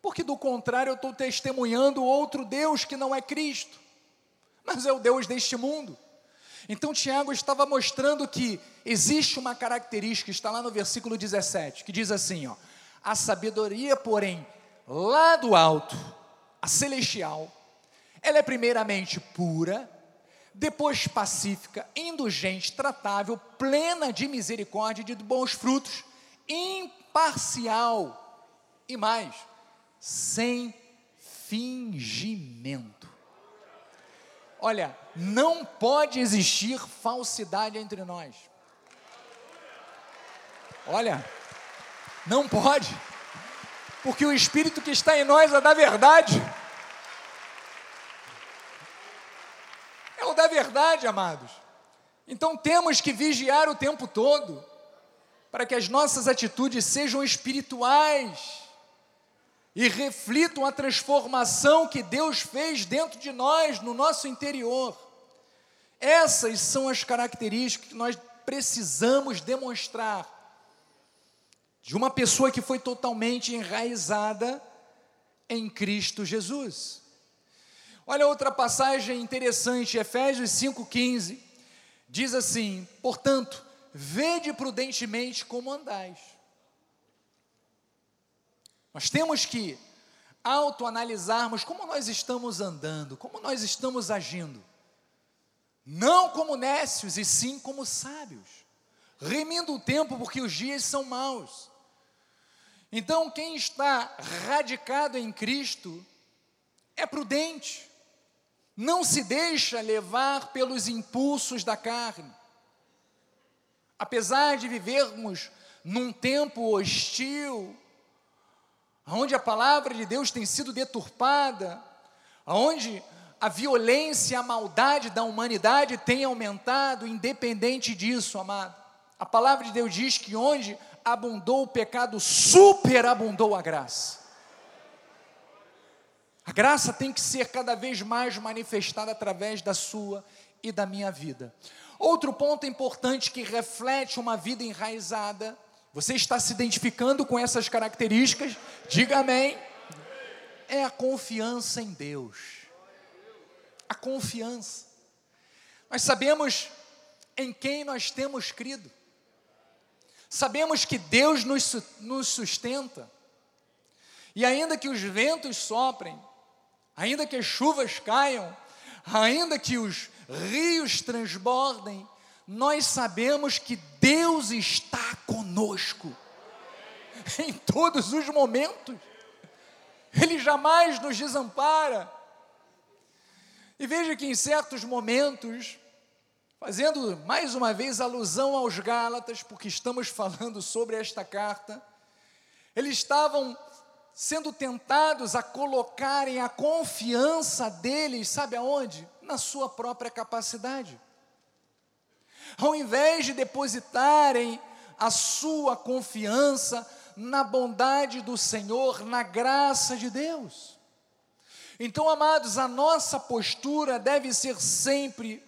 Porque do contrário eu estou testemunhando outro Deus que não é Cristo, mas é o Deus deste mundo. Então Tiago estava mostrando que existe uma característica, está lá no versículo 17, que diz assim: ó, a sabedoria, porém, lá do alto, a celestial, ela é primeiramente pura, depois pacífica, indulgente, tratável, plena de misericórdia e de bons frutos, imparcial e mais, sem fingimento. Olha, não pode existir falsidade entre nós. Olha, não pode, porque o Espírito que está em nós é da verdade. É o da verdade, amados. Então temos que vigiar o tempo todo, para que as nossas atitudes sejam espirituais e reflitam a transformação que Deus fez dentro de nós, no nosso interior. Essas são as características que nós precisamos demonstrar de uma pessoa que foi totalmente enraizada em Cristo Jesus. Olha outra passagem interessante, Efésios 5,15, diz assim: portanto, vede prudentemente como andais nós temos que autoanalisarmos como nós estamos andando, como nós estamos agindo. Não como nécios, e sim como sábios, remindo o tempo, porque os dias são maus. Então, quem está radicado em Cristo é prudente, não se deixa levar pelos impulsos da carne. Apesar de vivermos num tempo hostil, onde a palavra de Deus tem sido deturpada, onde a violência, a maldade da humanidade tem aumentado, independente disso, amado. A palavra de Deus diz que onde abundou o pecado, superabundou a graça. A graça tem que ser cada vez mais manifestada através da sua e da minha vida. Outro ponto importante que reflete uma vida enraizada você está se identificando com essas características? Diga amém. É a confiança em Deus. A confiança. Nós sabemos em quem nós temos crido. Sabemos que Deus nos, nos sustenta. E ainda que os ventos soprem, ainda que as chuvas caiam, ainda que os rios transbordem, nós sabemos que Deus está conosco em todos os momentos. Ele jamais nos desampara. E veja que em certos momentos, fazendo mais uma vez alusão aos Gálatas, porque estamos falando sobre esta carta, eles estavam sendo tentados a colocarem a confiança deles, sabe aonde? Na sua própria capacidade ao invés de depositarem a sua confiança na bondade do Senhor, na graça de Deus. Então, amados, a nossa postura deve ser sempre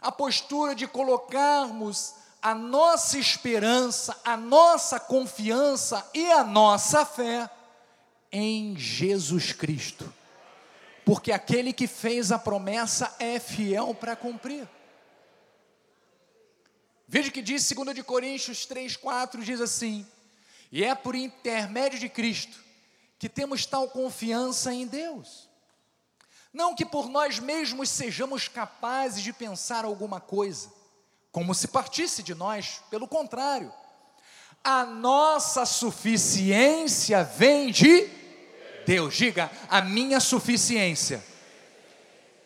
a postura de colocarmos a nossa esperança, a nossa confiança e a nossa fé em Jesus Cristo. Porque aquele que fez a promessa é fiel para cumprir. Veja que diz 2 de Coríntios 3, 4, diz assim: E é por intermédio de Cristo que temos tal confiança em Deus. Não que por nós mesmos sejamos capazes de pensar alguma coisa, como se partisse de nós, pelo contrário, a nossa suficiência vem de Deus. Diga, a minha suficiência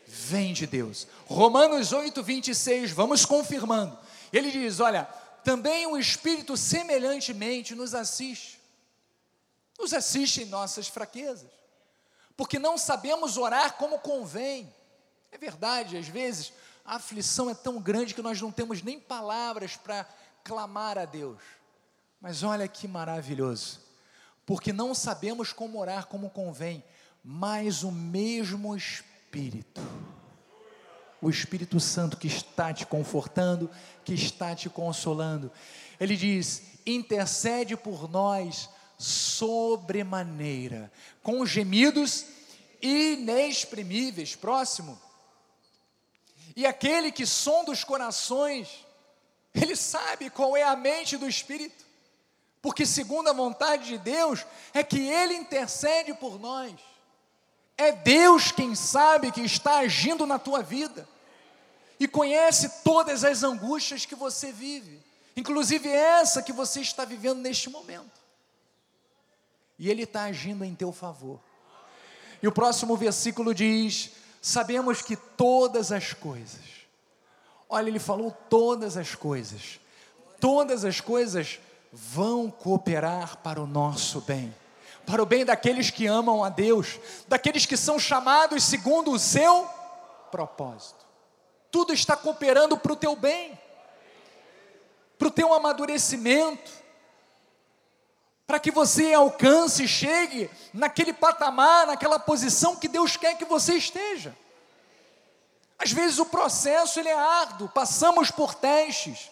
vem de Deus. Romanos 8, 26, vamos confirmando. Ele diz: Olha, também o Espírito semelhantemente nos assiste, nos assiste em nossas fraquezas, porque não sabemos orar como convém. É verdade, às vezes a aflição é tão grande que nós não temos nem palavras para clamar a Deus. Mas olha que maravilhoso, porque não sabemos como orar como convém, mas o mesmo Espírito o Espírito Santo que está te confortando, que está te consolando. Ele diz: intercede por nós sobremaneira, com gemidos inexprimíveis. Próximo. E aquele que sonda os corações, ele sabe qual é a mente do Espírito, porque, segundo a vontade de Deus, é que ele intercede por nós. É Deus quem sabe que está agindo na tua vida e conhece todas as angústias que você vive, inclusive essa que você está vivendo neste momento. E Ele está agindo em teu favor. E o próximo versículo diz: Sabemos que todas as coisas, olha, ele falou todas as coisas, todas as coisas vão cooperar para o nosso bem para o bem daqueles que amam a Deus, daqueles que são chamados segundo o seu propósito. Tudo está cooperando para o teu bem, para o teu amadurecimento, para que você alcance e chegue naquele patamar, naquela posição que Deus quer que você esteja. Às vezes o processo ele é árduo, passamos por testes.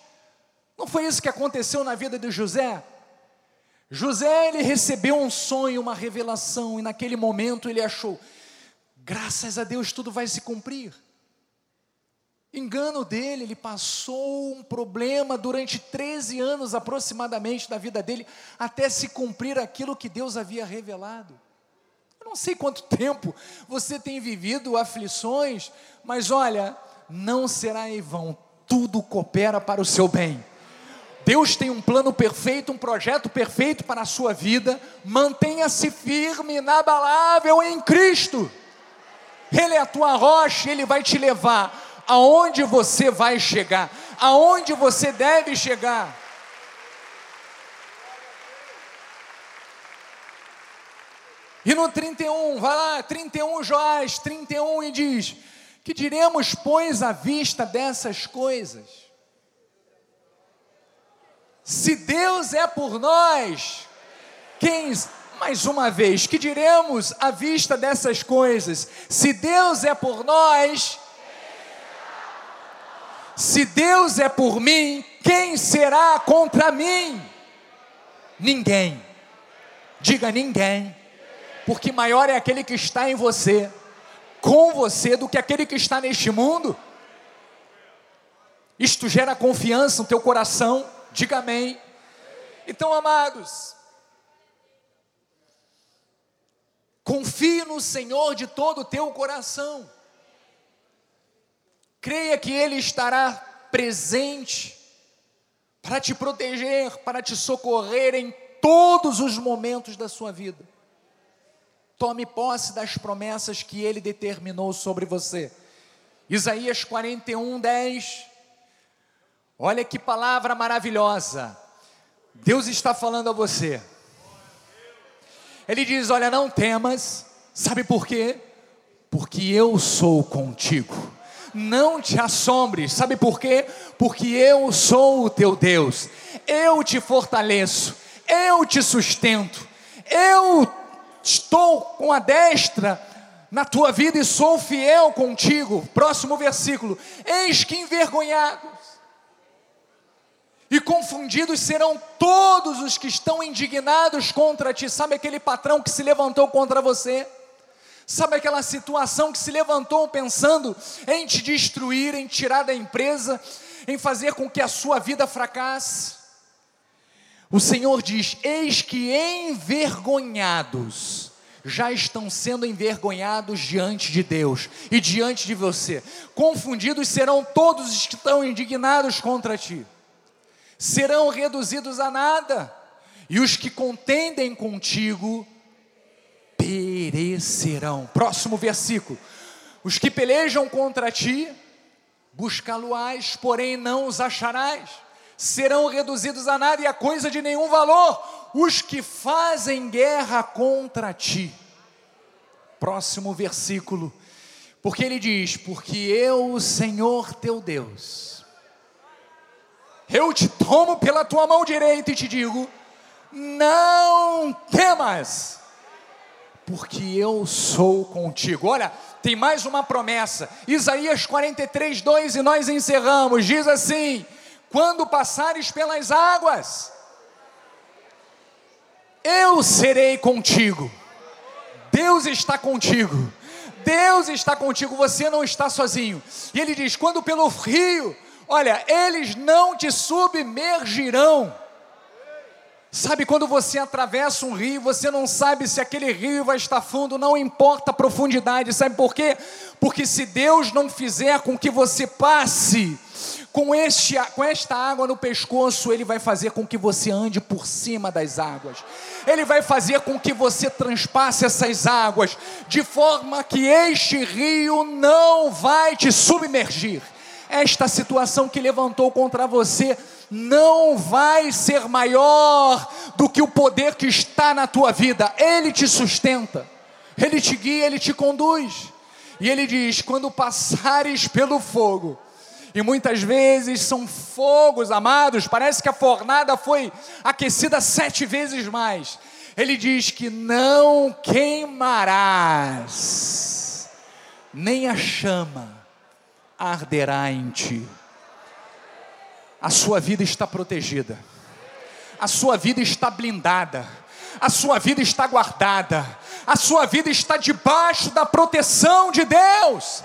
Não foi isso que aconteceu na vida de José? José ele recebeu um sonho, uma revelação, e naquele momento ele achou: graças a Deus tudo vai se cumprir. Engano dele, ele passou um problema durante 13 anos aproximadamente da vida dele, até se cumprir aquilo que Deus havia revelado. Eu não sei quanto tempo você tem vivido aflições, mas olha, não será em vão, tudo coopera para o seu bem. Deus tem um plano perfeito, um projeto perfeito para a sua vida. Mantenha-se firme, inabalável em Cristo. Ele é a tua rocha, ele vai te levar aonde você vai chegar, aonde você deve chegar. E no 31, vai lá, 31 Joás, 31 e diz: Que diremos, pois, à vista dessas coisas? Se Deus é por nós, quem, mais uma vez, que diremos à vista dessas coisas? Se Deus é por nós, se Deus é por mim, quem será contra mim? Ninguém. Diga ninguém. Porque maior é aquele que está em você, com você, do que aquele que está neste mundo. Isto gera confiança no teu coração Diga amém. Então, amados, confie no Senhor de todo o teu coração. Creia que Ele estará presente para te proteger, para te socorrer em todos os momentos da sua vida. Tome posse das promessas que Ele determinou sobre você. Isaías 41, 10 Olha que palavra maravilhosa. Deus está falando a você. Ele diz: Olha, não temas, sabe por quê? Porque eu sou contigo. Não te assombres, sabe por quê? porque eu sou o teu Deus, eu te fortaleço, eu te sustento, eu estou com a destra na tua vida e sou fiel contigo. Próximo versículo: Eis que envergonhados e confundidos serão todos os que estão indignados contra ti. Sabe aquele patrão que se levantou contra você? Sabe aquela situação que se levantou pensando em te destruir, em tirar da empresa, em fazer com que a sua vida fracasse? O Senhor diz: Eis que envergonhados já estão sendo envergonhados diante de Deus e diante de você. Confundidos serão todos os que estão indignados contra ti serão reduzidos a nada, e os que contendem contigo perecerão. Próximo versículo: os que pelejam contra ti, buscá-lo-ás, porém não os acharás, serão reduzidos a nada e a coisa de nenhum valor, os que fazem guerra contra ti. Próximo versículo, porque ele diz: Porque eu, o Senhor teu Deus, eu te tomo pela tua mão direita e te digo: não temas, porque eu sou contigo. Olha, tem mais uma promessa, Isaías 43, 2, e nós encerramos: diz assim: quando passares pelas águas, eu serei contigo. Deus está contigo. Deus está contigo, você não está sozinho. E ele diz: quando pelo rio Olha, eles não te submergirão. Sabe quando você atravessa um rio, você não sabe se aquele rio vai estar fundo, não importa a profundidade, sabe por quê? Porque se Deus não fizer com que você passe com, este, com esta água no pescoço, Ele vai fazer com que você ande por cima das águas, Ele vai fazer com que você transpasse essas águas, de forma que este rio não vai te submergir esta situação que levantou contra você não vai ser maior do que o poder que está na tua vida. Ele te sustenta, ele te guia, ele te conduz. E ele diz: quando passares pelo fogo, e muitas vezes são fogos, amados, parece que a fornada foi aquecida sete vezes mais. Ele diz que não queimarás, nem a chama arderá em ti. A sua vida está protegida, a sua vida está blindada, a sua vida está guardada, a sua vida está debaixo da proteção de Deus,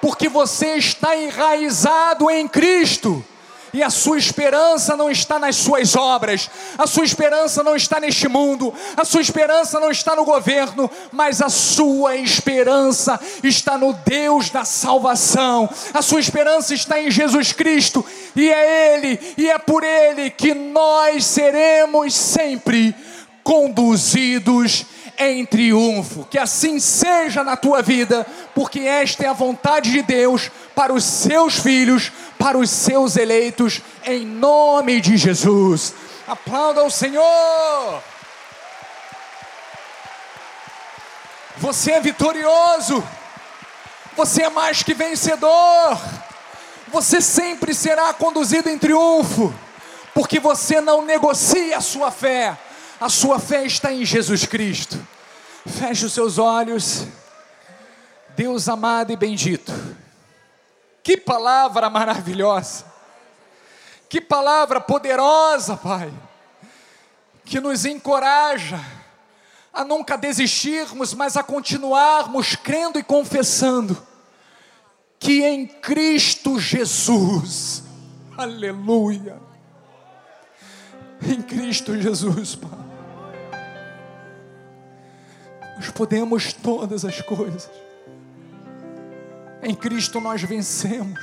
porque você está enraizado em Cristo e a sua esperança não está nas suas obras, a sua esperança não está neste mundo, a sua esperança não está no governo, mas a sua esperança está no Deus da salvação, a sua esperança está em Jesus Cristo, e é Ele, e é por Ele que nós seremos sempre conduzidos em triunfo. Que assim seja na tua vida, porque esta é a vontade de Deus para os seus filhos, para os seus eleitos, em nome de Jesus. Aplauda o Senhor. Você é vitorioso. Você é mais que vencedor. Você sempre será conduzido em triunfo, porque você não negocia a sua fé a sua fé está em Jesus Cristo. Feche os seus olhos. Deus amado e bendito. Que palavra maravilhosa. Que palavra poderosa, Pai. Que nos encoraja a nunca desistirmos, mas a continuarmos crendo e confessando que em Cristo Jesus, aleluia, em Cristo Jesus, Pai nós podemos todas as coisas. Em Cristo nós vencemos.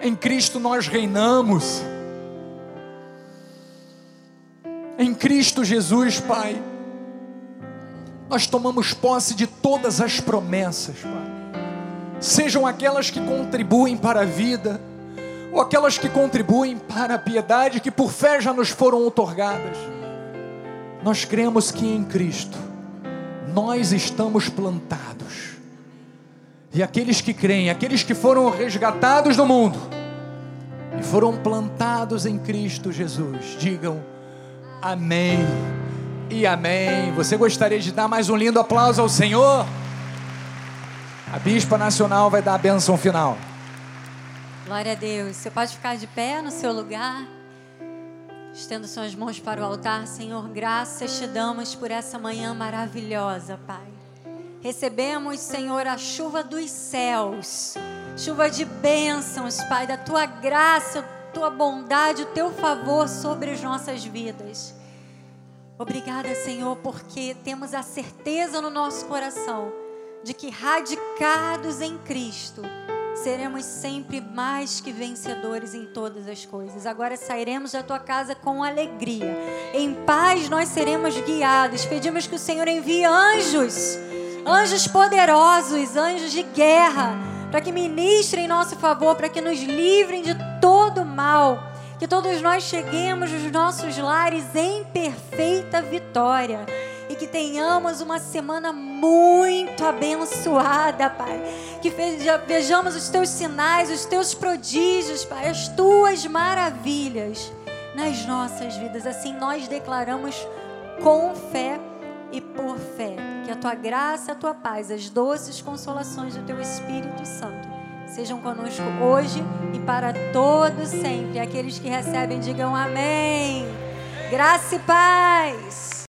Em Cristo nós reinamos. Em Cristo Jesus, Pai, nós tomamos posse de todas as promessas, Pai. Sejam aquelas que contribuem para a vida, ou aquelas que contribuem para a piedade, que por fé já nos foram otorgadas. Nós cremos que em Cristo nós estamos plantados. E aqueles que creem, aqueles que foram resgatados do mundo, e foram plantados em Cristo Jesus, digam amém e amém. Você gostaria de dar mais um lindo aplauso ao Senhor? A Bispa Nacional vai dar a bênção final. Glória a Deus. Você pode ficar de pé no seu lugar. Estendo suas mãos para o altar, Senhor, graças te damos por essa manhã maravilhosa, Pai. Recebemos, Senhor, a chuva dos céus, chuva de bênçãos, Pai, da tua graça, tua bondade, o teu favor sobre as nossas vidas. Obrigada, Senhor, porque temos a certeza no nosso coração de que radicados em Cristo, seremos sempre mais que vencedores em todas as coisas. Agora sairemos da tua casa com alegria. Em paz nós seremos guiados. Pedimos que o Senhor envie anjos, anjos poderosos, anjos de guerra, para que ministrem em nosso favor, para que nos livrem de todo mal. Que todos nós cheguemos nos nossos lares em perfeita vitória e que tenhamos uma semana muito abençoada, Pai. Que vejamos os teus sinais, os teus prodígios, Pai, as tuas maravilhas nas nossas vidas. Assim nós declaramos com fé e por fé que a tua graça, a tua paz, as doces consolações do teu Espírito Santo sejam conosco hoje e para todos sempre. Aqueles que recebem, digam amém. Graça e paz.